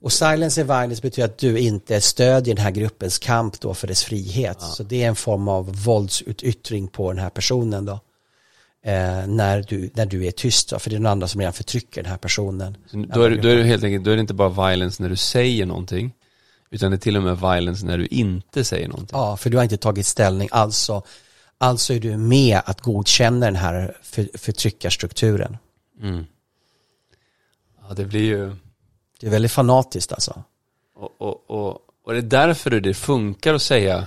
Och silence is violence betyder att du inte stödjer den här gruppens kamp då för dess frihet. Ja. Så det är en form av våldsutyttring på den här personen då eh, när, du, när du är tyst. För det är någon annan som redan förtrycker den här personen. då, är, då är det helt enkelt, då är det inte bara violence när du säger någonting. Utan det är till och med violence när du inte säger någonting. Ja, för du har inte tagit ställning. Alltså, alltså är du med att godkänna den här för, förtryckarstrukturen. Mm. Ja, det blir ju... Det är väldigt fanatiskt alltså. Och, och, och, och det är därför det funkar att säga,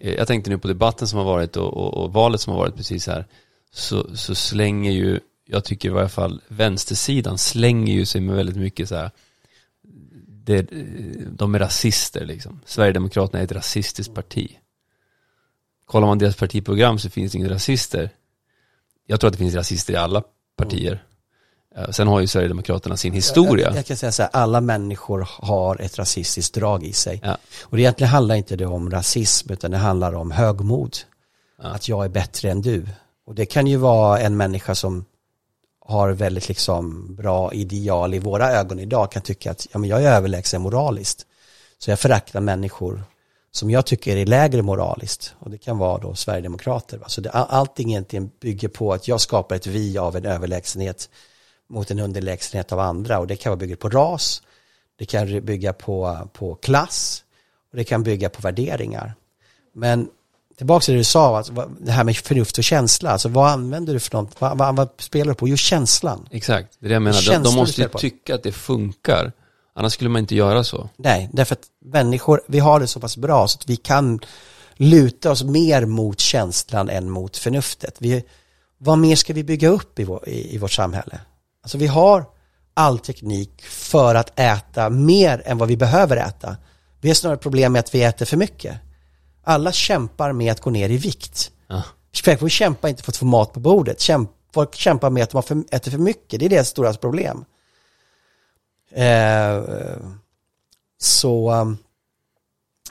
eh, jag tänkte nu på debatten som har varit och, och, och valet som har varit precis här så, så slänger ju, jag tycker i varje fall vänstersidan slänger ju sig med väldigt mycket så här, det, eh, de är rasister liksom. Sverigedemokraterna är ett rasistiskt parti. Kollar man deras partiprogram så finns det inga rasister. Jag tror att det finns rasister i alla partier. Mm. Sen har ju Sverigedemokraterna sin historia. Jag, jag, kan säga så här, alla människor har ett rasistiskt drag i sig. Ja. Och det egentligen handlar inte det om rasism, utan det handlar om högmod. Ja. Att jag är bättre än du. Och det kan ju vara en människa som har väldigt liksom bra ideal i våra ögon idag kan tycka att ja, men jag är överlägsen moraliskt. Så jag föraktar människor som jag tycker är lägre moraliskt. Och det kan vara då Sverigedemokrater. Så det, allting egentligen bygger på att jag skapar ett vi av en överlägsenhet mot en underlägsenhet av andra. Och det kan vara bygga på ras, det kan bygga på, på klass och det kan bygga på värderingar. Men tillbaka till det du sa, alltså, det här med förnuft och känsla. Alltså vad använder du för något? Vad, vad, vad spelar du på? Jo, känslan. Exakt, det är det jag menar. De, de måste ju tycka att det funkar. Annars skulle man inte göra så. Nej, därför att människor, vi har det så pass bra så att vi kan luta oss mer mot känslan än mot förnuftet. Vi, vad mer ska vi bygga upp i, vår, i, i vårt samhälle? Alltså vi har all teknik för att äta mer än vad vi behöver äta. Vi har snarare problem med att vi äter för mycket. Alla kämpar med att gå ner i vikt. Ja. Folk kämpar inte för att få mat på bordet. Kämp, folk kämpar med att för, äter för mycket. Det är deras stora problem. Eh, så, um,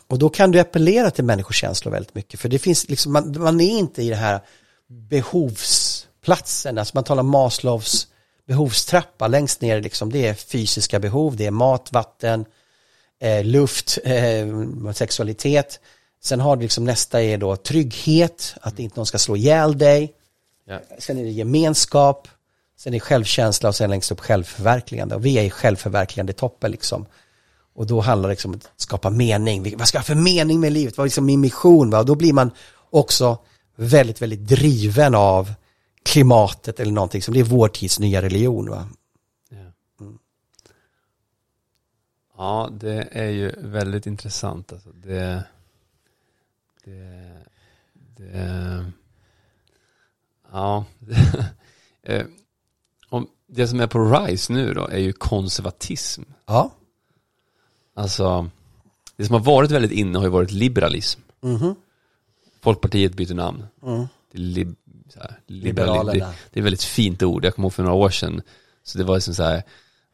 och då kan du appellera till människokänslor väldigt mycket. För det finns liksom, man, man är inte i det här behovsplatsen. Alltså man talar Maslows behovstrappa längst ner liksom. Det är fysiska behov, det är mat, vatten, eh, luft, eh, sexualitet. Sen har du liksom nästa är då trygghet, att inte någon ska slå ihjäl dig. Ja. Sen är det gemenskap, sen är det självkänsla och sen längst upp självförverkligande. Och vi är i självförverkligande toppen liksom. Och då handlar det liksom om att skapa mening. Vad ska jag ha för mening med livet? Vad är liksom min mission? Va? Och då blir man också väldigt, väldigt driven av klimatet eller någonting som det är vår tids nya religion. Va? Ja, det är ju väldigt intressant. Alltså. Det, det, det, ja, Eh, om det som är på rise nu då är ju konservatism. Ja. Alltså, det som har varit väldigt inne har ju varit liberalism. Mhm. Folkpartiet byter namn. Mm. till lib, så här, liberali- det, det är väldigt fint ord, jag kommer ihåg för några år sedan. Så det var liksom så här,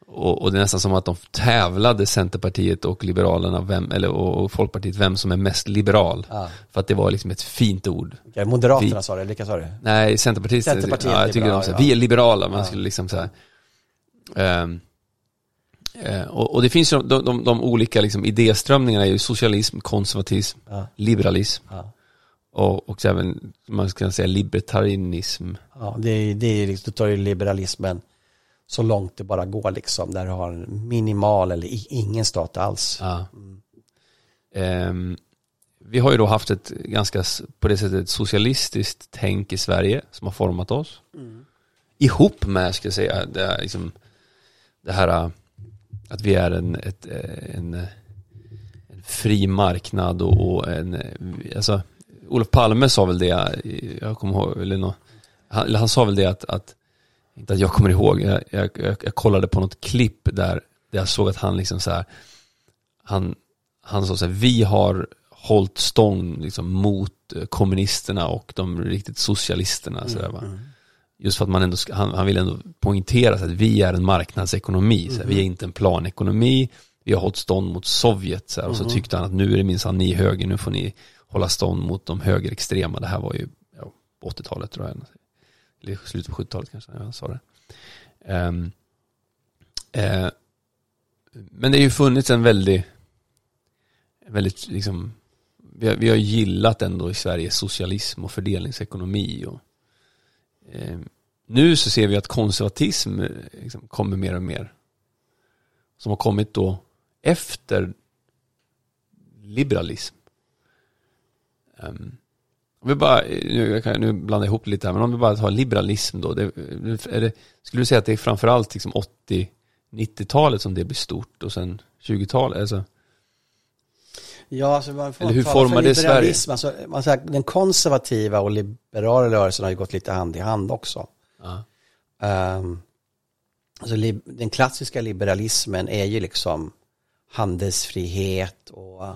och, och det är nästan som att de tävlade Centerpartiet och Liberalerna, vem, eller, och, och Folkpartiet, vem som är mest liberal. Ja. För att det var liksom ett fint ord. Okej, Moderaterna Vi- sa det, vilka sa det? Nej, Centerpartiet, Centerpartiet ja, jag tycker liberal, de, här, ja. vi är liberala, man Ja. skulle liksom så här. Ehm, eh, och, och det finns ju de, de, de, de olika liksom, idéströmningarna är ju socialism, konservatism, Ja. liberalism. Och, och så även, man ska säga libertarianism. Ja, det är, det är liksom, då tar ju liberalismen så långt det bara går liksom, där du har en minimal eller ingen stat alls. Ja. Ehm, vi har ju då haft ett ganska, på det sättet, socialistiskt tänk i Sverige som har format oss. Ihop med, ska jag säga, det, här, liksom, det här äh, att vi är en, ett, äh, en, en fri marknad och, och en, äh, alltså, Olof Palme sa väl det, jag kommer ihåg, eller, nå, han, han sa väl det att, att inte att jag kommer ihåg, jag, jag, jag, jag kollade på något klipp där, där jag såg att han liksom så här han, han sa så här, vi har hållit stånd liksom, mot kommunisterna och de riktigt socialisterna. Så där, va? Just för att man ändå, han, han vill ändå poängtera så att vi är en marknadsekonomi, så här, vi är inte en planekonomi, vi har hållit stånd mot Sovjet. Så här, och så tyckte han att nu är det minsann ni höger, nu får ni hålla stånd mot de högerextrema. Det här var ju ja, 80-talet tror jag. Eller slutet på 70-talet kanske, jag sa det. Um, uh, men det har ju funnits en väldigt, väldigt liksom, vi har, vi har gillat ändå i Sverige socialism och fördelningsekonomi och eh, nu så ser vi att konservatism liksom, kommer mer och mer. Som har kommit då efter liberalism. Um, om vi bara, nu, jag kan, nu blandar jag ihop lite här, men om vi bara tar liberalism då. Det, det, skulle du säga att det är framförallt liksom 80-90-talet som det blir stort och sen 20-talet? Alltså, Ja, alltså man får Eller hur formar det liberalism. Alltså, man säger, den konservativa och liberala rörelsen har ju gått lite hand i hand också. ja. Um, alltså, den klassiska liberalismen är ju liksom handelsfrihet och uh,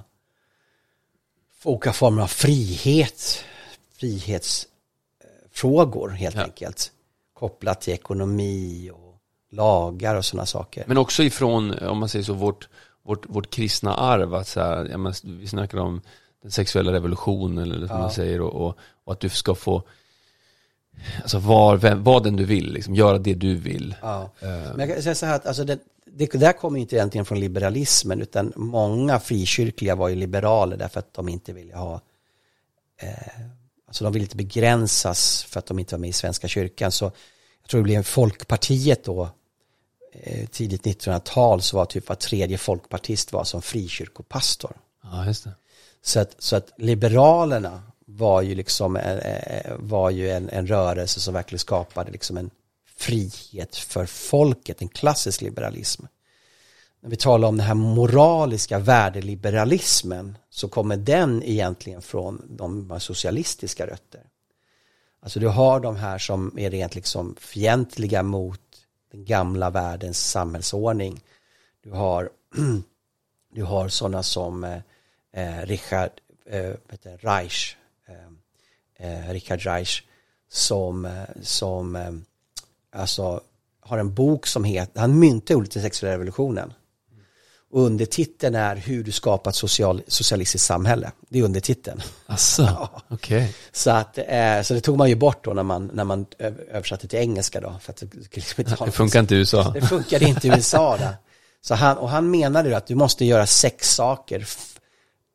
olika former av frihet, frihetsfrågor helt Ja. enkelt. Kopplat till ekonomi och lagar och sådana saker. Men också ifrån, om man säger så, vårt, vårt, vårt kristna arv. Att så här, ja, men, vi snackar om den sexuella revolutionen eller som Ja. man säger och, och, och att du ska få Alltså var, vem, den du vill, liksom, göra det du vill. Ja. Eh, Men jag kan säga så här att alltså det, det där kommer inte egentligen från liberalismen utan många frikyrkliga var ju liberaler därför att de inte ville ha eh, alltså de ville inte begränsas för att de inte var med i Svenska kyrkan så jag tror det blev Folkpartiet då eh, tidigt 1900-tal så var typ var tredje folkpartist var som frikyrkopastor. ja, just det. Så att, så att Liberalerna var ju liksom eh, eh, var ju en, en rörelse som verkligen skapade liksom en frihet för folket, en klassisk liberalism. När vi talar om den här moraliska värdeliberalismen så kommer den egentligen från de socialistiska rötter. Alltså du har de här som är rent liksom fientliga mot den gamla världens samhällsordning. Du har, du har sådana som eh, eh Richard eh, Reich, eh, eh, Richard Reich, som, eh, som eh, alltså har en bok som heter, han myntade ordet den sexuella revolutionen. Och undertiteln är hur du skapar ett social, socialistiskt samhälle. Det är undertiteln. Asså, ja. okej. Okay. Så, att, eh, så det tog man ju bort då när man, när man översatte till engelska då. För att det, liksom inte det funkar inte i USA. Det funkade inte i USA då. Så han, och han menade att du måste göra sex saker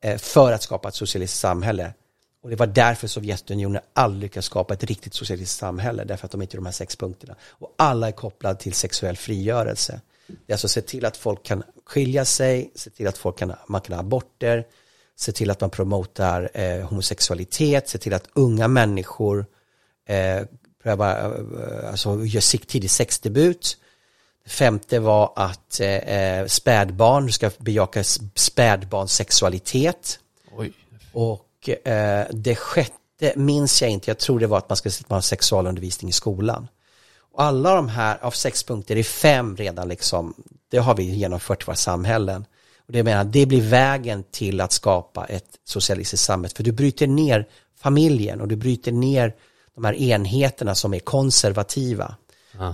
eh, för att skapa ett socialistiskt samhälle. Och det var därför Sovjetunionen aldrig lyckades skapa ett riktigt socialistiskt samhälle, därför att de inte är de här sex punkterna. Och alla är kopplade till sexuell frigörelse. Det är alltså se till att folk kan skilja sig, se till att folk kan, man kan ha aborter, se till att man promotar eh, homosexualitet, se till att unga människor eh, prövar, eh, alltså gör tidig sexdebut. Det femte var att eh, spädbarn, du ska bejaka spädbarnssexualitet. Oj. Och eh, det sjätte minns jag inte, jag tror det var att man ska ha sexualundervisning i skolan. Och alla de här av sex punkter är fem redan liksom, det har vi genomfört i våra samhällen. Och det menar, det blir vägen till att skapa ett socialistiskt samhälle. För du bryter ner familjen och du bryter ner de här enheterna som är konservativa.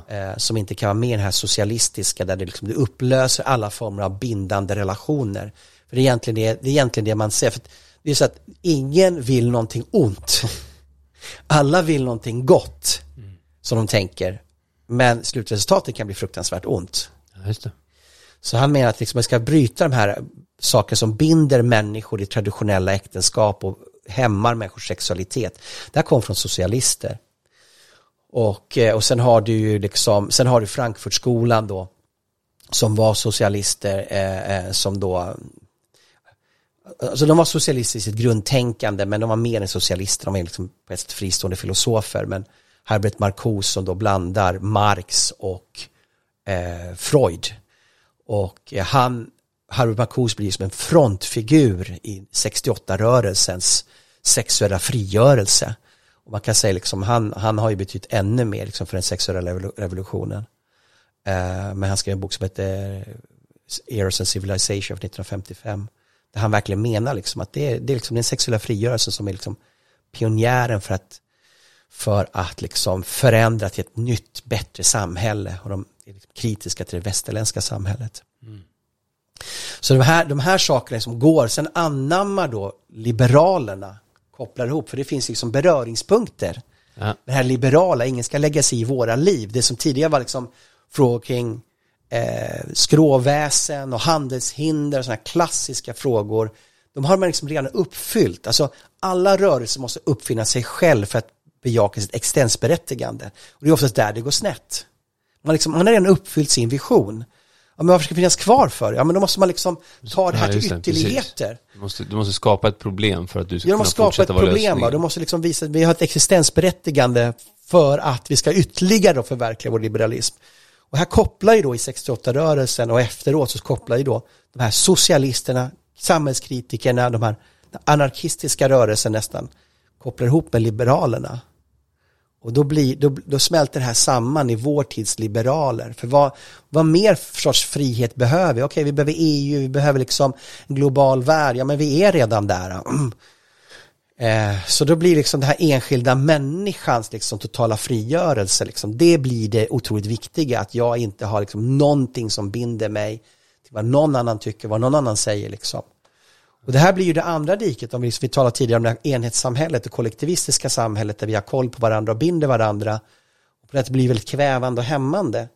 Eh, som inte kan vara med i den här socialistiska där det, liksom, det upplöser alla former av bindande relationer. För det är egentligen det, det, är egentligen det man ser. För det är så att ingen vill någonting ont. Alla vill någonting gott mm. som de tänker. Men slutresultatet kan bli fruktansvärt ont. Ja, så han menar att liksom man ska bryta de här saker som binder människor i traditionella äktenskap och hämmar människors sexualitet. Det här kom från socialister. Och, eh, och sen har du ju liksom, sen har du Frankfurtskolan då, som var socialister, eh, eh, som då, alltså de var socialister i sitt grundtänkande, men de var mer än socialister, de var liksom på ett fristående filosofer, men Herbert Marcuse som då blandar Marx och eh, Freud. Och eh, han, Herbert Marcuse blir som en frontfigur i 68-rörelsens sexuella frigörelse. Och man kan säga liksom, han, han har ju betytt ännu mer liksom för den sexuella revolutionen. Eh, men han skrev en bok som heter Eros and Civilization från 1955. Där han verkligen menar liksom att det är, det är liksom den sexuella frigörelsen som är liksom pionjären för att, för att liksom förändra till ett nytt, bättre samhälle. Och de är liksom kritiska till det västerländska samhället. Mm. Så de här, de här sakerna som går, sen anammar då liberalerna kopplar ihop, för det finns liksom beröringspunkter. Ja. Det här liberala, ingen ska lägga sig i våra liv. Det som tidigare var liksom frågor kring eh, skråväsen och handelshinder och sådana klassiska frågor. De har man liksom redan uppfyllt. Alltså alla rörelser måste uppfinna sig själv för att bejaka sitt existensberättigande. Och det är oftast där det går snett. Man, liksom, man har redan uppfyllt sin vision. Ja, men varför ska det finnas kvar för? Ja, men då måste man liksom ta det här ja, till ytterligheter. Du måste, du måste skapa ett problem för att du ska kunna fortsätta vara lösningen. Ja, Du måste liksom visa att vi har ett existensberättigande för att vi ska ytterligare förverkliga vår liberalism. Och här kopplar ju då i 68-rörelsen och efteråt så kopplar ju då de här socialisterna, samhällskritikerna, de här anarkistiska rörelsen nästan, kopplar ihop med liberalerna. Och då, blir, då, då smälter det här samman i vår tids liberaler. För vad, vad mer sorts frihet behöver vi? Okej, vi behöver EU, vi behöver liksom en global värld. Ja, men vi är redan där. Eh, så då blir liksom det här enskilda människans liksom totala frigörelse, liksom, det blir det otroligt viktiga. Att jag inte har liksom någonting som binder mig till vad någon annan tycker, vad någon annan säger. Liksom. Och det här blir ju det andra diket, om vi, vi talade tidigare om det här enhetssamhället, det kollektivistiska samhället där vi har koll på varandra och binder varandra. Och det blir väldigt kvävande och hämmande.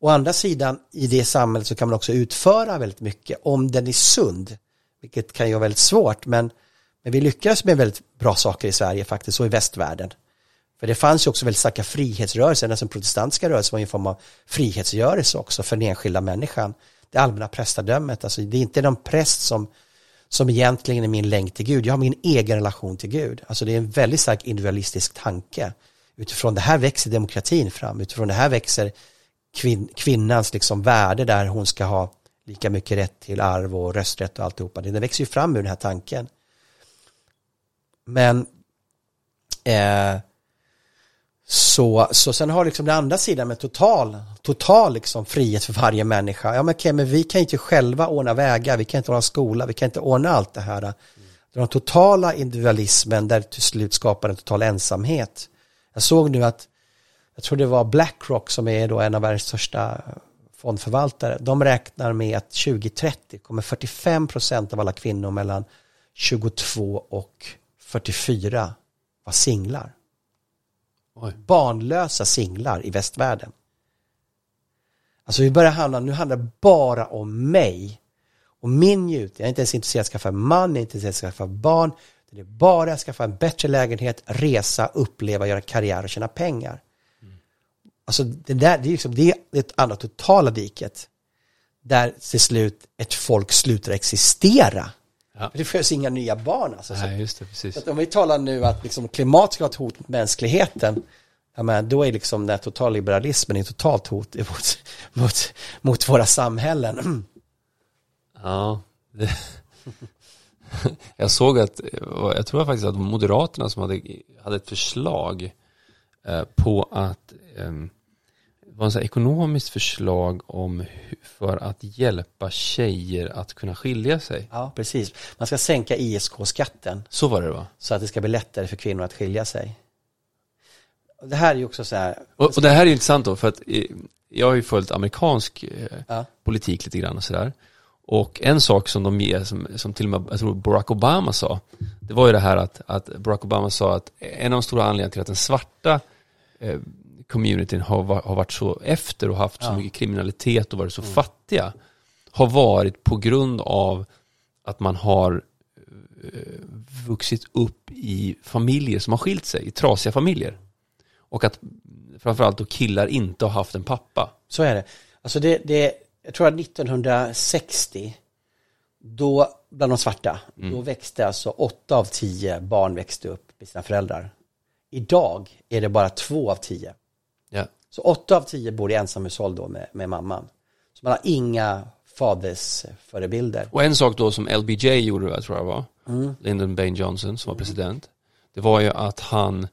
Å andra sidan, i det samhället så kan man också utföra väldigt mycket om den är sund, vilket kan ju vara väldigt svårt, men, men vi lyckas med väldigt bra saker i Sverige faktiskt, och i västvärlden. För det fanns ju också väldigt starka frihetsrörelser, den protestantiska rörelsen var ju en form av frihetsgörelse också för den enskilda människan. Det allmänna prästadömet, alltså det är inte någon präst som som egentligen är min länk till Gud. Jag har min egen relation till Gud. Alltså det är en väldigt stark individualistisk tanke. Utifrån det här växer demokratin fram. Utifrån det här växer kvin kvinnans liksom värde där hon ska ha lika mycket rätt till arv och rösträtt och alltihopa. Det växer ju fram ur den här tanken. Men eh, så, så sen har liksom den andra sidan med total, total liksom frihet för varje människa. Ja men okej, men vi kan inte själva ordna vägar, vi kan inte ordna skola, vi kan inte ordna allt det här. Den totala individualismen där till slut skapar en total ensamhet. Jag såg nu att, jag tror det var Blackrock som är då en av världens största fondförvaltare. De räknar med att 2030 kommer 45 procent av alla kvinnor mellan 22 och 44 vara singlar. Oj. Barnlösa singlar i västvärlden. Alltså vi börjar handla, nu handlar det bara om mig och min njutning. Jag är inte ens intresserad av att skaffa en man, jag är inte intresserad av att skaffa barn. Det är bara att skaffa en bättre lägenhet, resa, uppleva, göra karriär och tjäna pengar. Alltså det där, det är liksom, det är ett annat totala diket. Där till slut ett folk slutar existera. Ja. Det föds inga nya barn alltså. Så- Nej, just det, precis. så om vi talar nu att liksom klimat ska vara ett hot mot mänskligheten, ja, men då är liksom den här totalliberalismen ett totalt hot mot, mot, mot våra samhällen. Ja. Det... jag såg att, jag tror faktiskt att Moderaterna som hade, hade ett förslag eh, på att det var en här ekonomiskt förslag om för att hjälpa tjejer att kunna skilja sig. Ja, precis. Man ska sänka ISK-skatten Så var det va? så att det ska bli lättare för kvinnor att skilja sig. Det här är ju också så här, Och, och det här är intressant då för att eh, jag har ju följt amerikansk eh, ja, politik lite grann och sådär. Och en sak som de ger, som, som till och med, jag tror Barack Obama sa, det var ju det här att, att Barack Obama sa att en av de stora anledningarna till att den svarta eh, communityn har, har varit så efter och haft så Ja. mycket kriminalitet och varit så fattiga har varit på grund av att man har eh, vuxit upp i familjer som har skilt sig, i trasiga familjer. Och att framförallt då killar inte har haft en pappa. så är det. Alltså det, det jag tror att 1960, då, bland de svarta, då växte alltså åtta av tio barn växte upp med sina föräldrar. Idag är det bara två av tio. Ja. Så åtta av tio bor i ensamhushåll då med, med mamman. Så man har inga fadersförebilder. Och en sak då som LBJ gjorde, jag tror jag var, Lyndon Baines Johnson som var president, det var ju att han,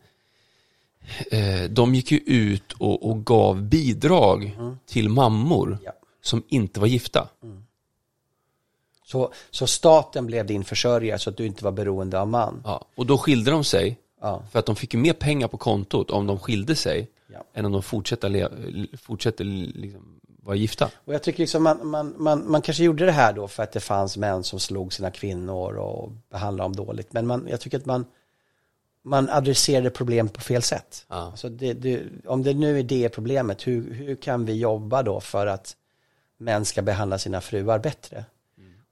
eh, de gick ju ut och, och gav bidrag till mammor Ja. som inte var gifta. Så, så staten blev din försörjare så att du inte var beroende av man. Ja. Och då skilde de sig, Ja, för att de fick ju mer pengar på kontot om de skilde sig, ja. än om de fortsätter, le, fortsätter liksom vara gifta. Och jag tycker liksom man, man, man, man kanske gjorde det här då för att det fanns män som slog sina kvinnor och behandlade dem dåligt. Men man, jag tycker att man, man adresserade problemet på fel sätt. Ja. Alltså det, det, om det nu är det problemet, hur, hur kan vi jobba då för att män ska behandla sina fruar bättre?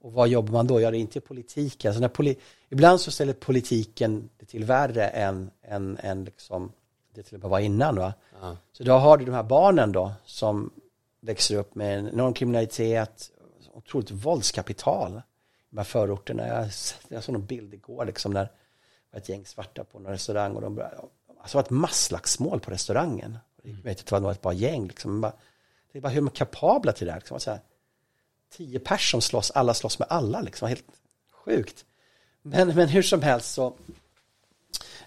Och vad jobbar man då? Ja, det är inte politiken. Så när poli Ibland så ställer politiken det till värre än, än, än liksom det till och med var innan. Va? Ja. Så då har du de här barnen då som växer upp med en enorm kriminalitet, otroligt våldskapital i de här förorterna. Jag, jag såg någon bild igår liksom där det var ett gäng svarta på någon restaurang och de började, alltså det var ett masslagsmål på restaurangen. Jag vet inte vad det var ett bara gäng liksom. Bara, det är bara hur de är kapabla till det här. Liksom. Så här, tio pers som slåss, alla slåss med alla liksom. Helt sjukt. Men, men hur som helst så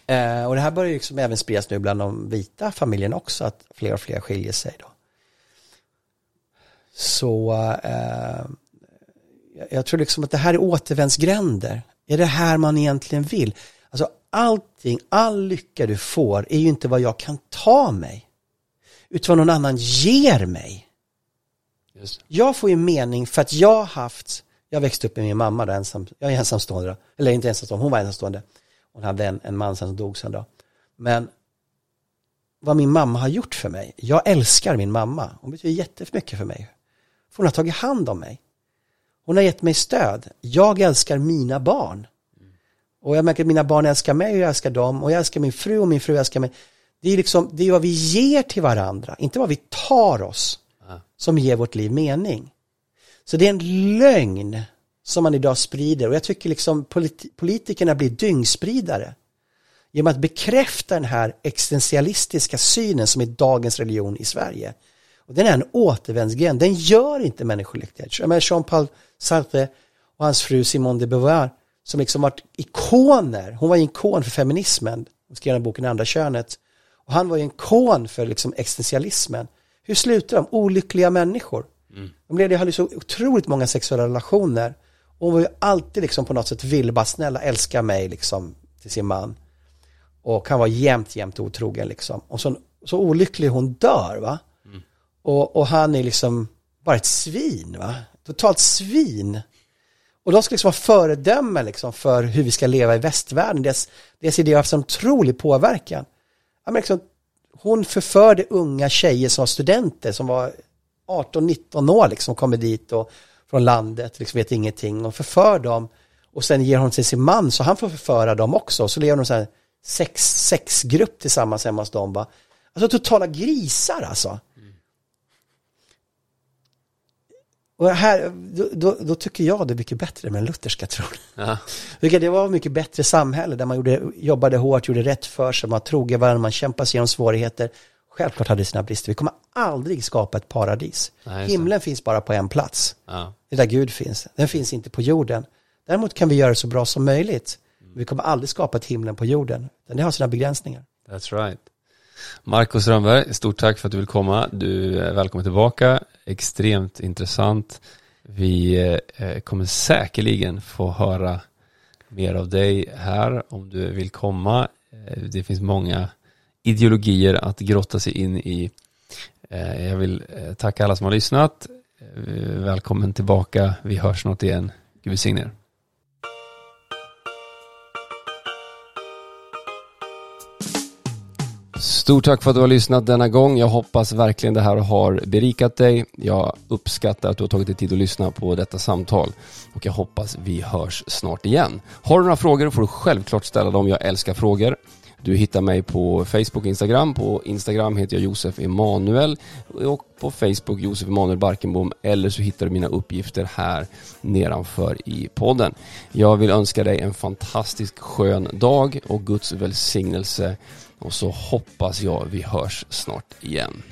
Eh, och det här börjar ju liksom även spridas nu bland de vita familjerna också, att fler och fler skiljer sig då. Så eh, jag- tror liksom att det här är återvändsgränder. Är det här man egentligen vill? Alltså allting, all lycka du får är ju inte vad jag kan ta mig, utan vad någon annan ger mig. Just. Jag får ju mening för att jag har haft, jag växte upp med min mamma då, ensam, jag är ensamstående då, eller inte ensamstående, hon var ensamstående. Hon hade en, en man sen som dog sen då. Men vad min mamma har gjort för mig, jag älskar min mamma, hon betyder jättemycket för mig. För hon har tagit hand om mig. Hon har gett mig stöd. Jag älskar mina barn. Och jag märker att mina barn älskar mig och jag älskar dem. Och jag älskar min fru och min fru älskar mig. Det är liksom, det är vad vi ger till varandra, inte vad vi tar oss som ger vårt liv mening. Så det är en lögn som man idag sprider och jag tycker liksom polit- politikerna blir dyngspridare genom att bekräfta den här existentialistiska synen som är dagens religion i Sverige. Och den är en återvändsgränd, den gör inte människor lyckliga. Jean-Paul Sartre och hans fru Simone de Beauvoir som liksom varit ikoner, hon var en ikon för feminismen, hon skrev den boken Andra könet, och han var ju en ikon för liksom existentialismen. Hur slutar de? Olyckliga människor. De blev, de hade så otroligt många sexuella relationer hon var ju alltid liksom på något sätt ville bara snälla älska mig liksom till sin man. Och han var jämt, jämt otrogen liksom. Och så, så olycklig hon dör va. Mm. Och, och han är liksom bara ett svin va. Totalt svin. Och de ska liksom vara föredömen liksom för hur vi ska leva i västvärlden. Deras, deras idé har haft en otrolig påverkan. Ja, men liksom, hon förförde unga tjejer som var studenter, som var 18-19 år, liksom kommer dit och från landet, liksom vet ingenting och förför dem. Och sen ger hon till sin man så han får förföra dem också. Så lever de så här sex, sexgrupp tillsammans hemma hos dem. Va? Alltså totala grisar alltså. Och här, då, då, då, tycker jag det är mycket bättre med den lutherska tron. Ja. Det var mycket bättre samhälle där man gjorde, jobbade hårt, gjorde rätt för sig, man trogen varandra, man kämpade sig igenom svårigheter. Självklart hade det sina brister. Vi kommer aldrig skapa ett paradis. Nej, Himlen finns bara på en plats. Ja. Det är där Gud finns. Den finns inte på jorden. Däremot kan vi göra det så bra som möjligt. Vi kommer aldrig skapa ett himlen på jorden. Det har sina begränsningar. That's right. Marcus Rönnberg, stort tack för att du vill komma. Du är välkommen tillbaka. Extremt intressant. Vi eh, kommer säkerligen få höra mer av dig här om du vill komma. Eh, det finns många ideologier att grotta sig in i. Eh, jag vill eh, tacka alla som har lyssnat. Eh, välkommen tillbaka. Vi hörs snart igen. Gud välsigne er. Stort tack för att du har lyssnat denna gång. Jag hoppas verkligen det här har berikat dig. Jag uppskattar att du har tagit dig tid att lyssna på detta samtal och jag hoppas vi hörs snart igen. Har du några frågor får du självklart ställa dem. Jag älskar frågor. Du hittar mig på Facebook och Instagram. På Instagram heter jag Josef Emanuel och på Facebook Josef Emanuel Barkenbom eller så hittar du mina uppgifter här nedanför i podden. Jag vill önska dig en fantastisk skön dag och Guds välsignelse och så hoppas jag vi hörs snart igen.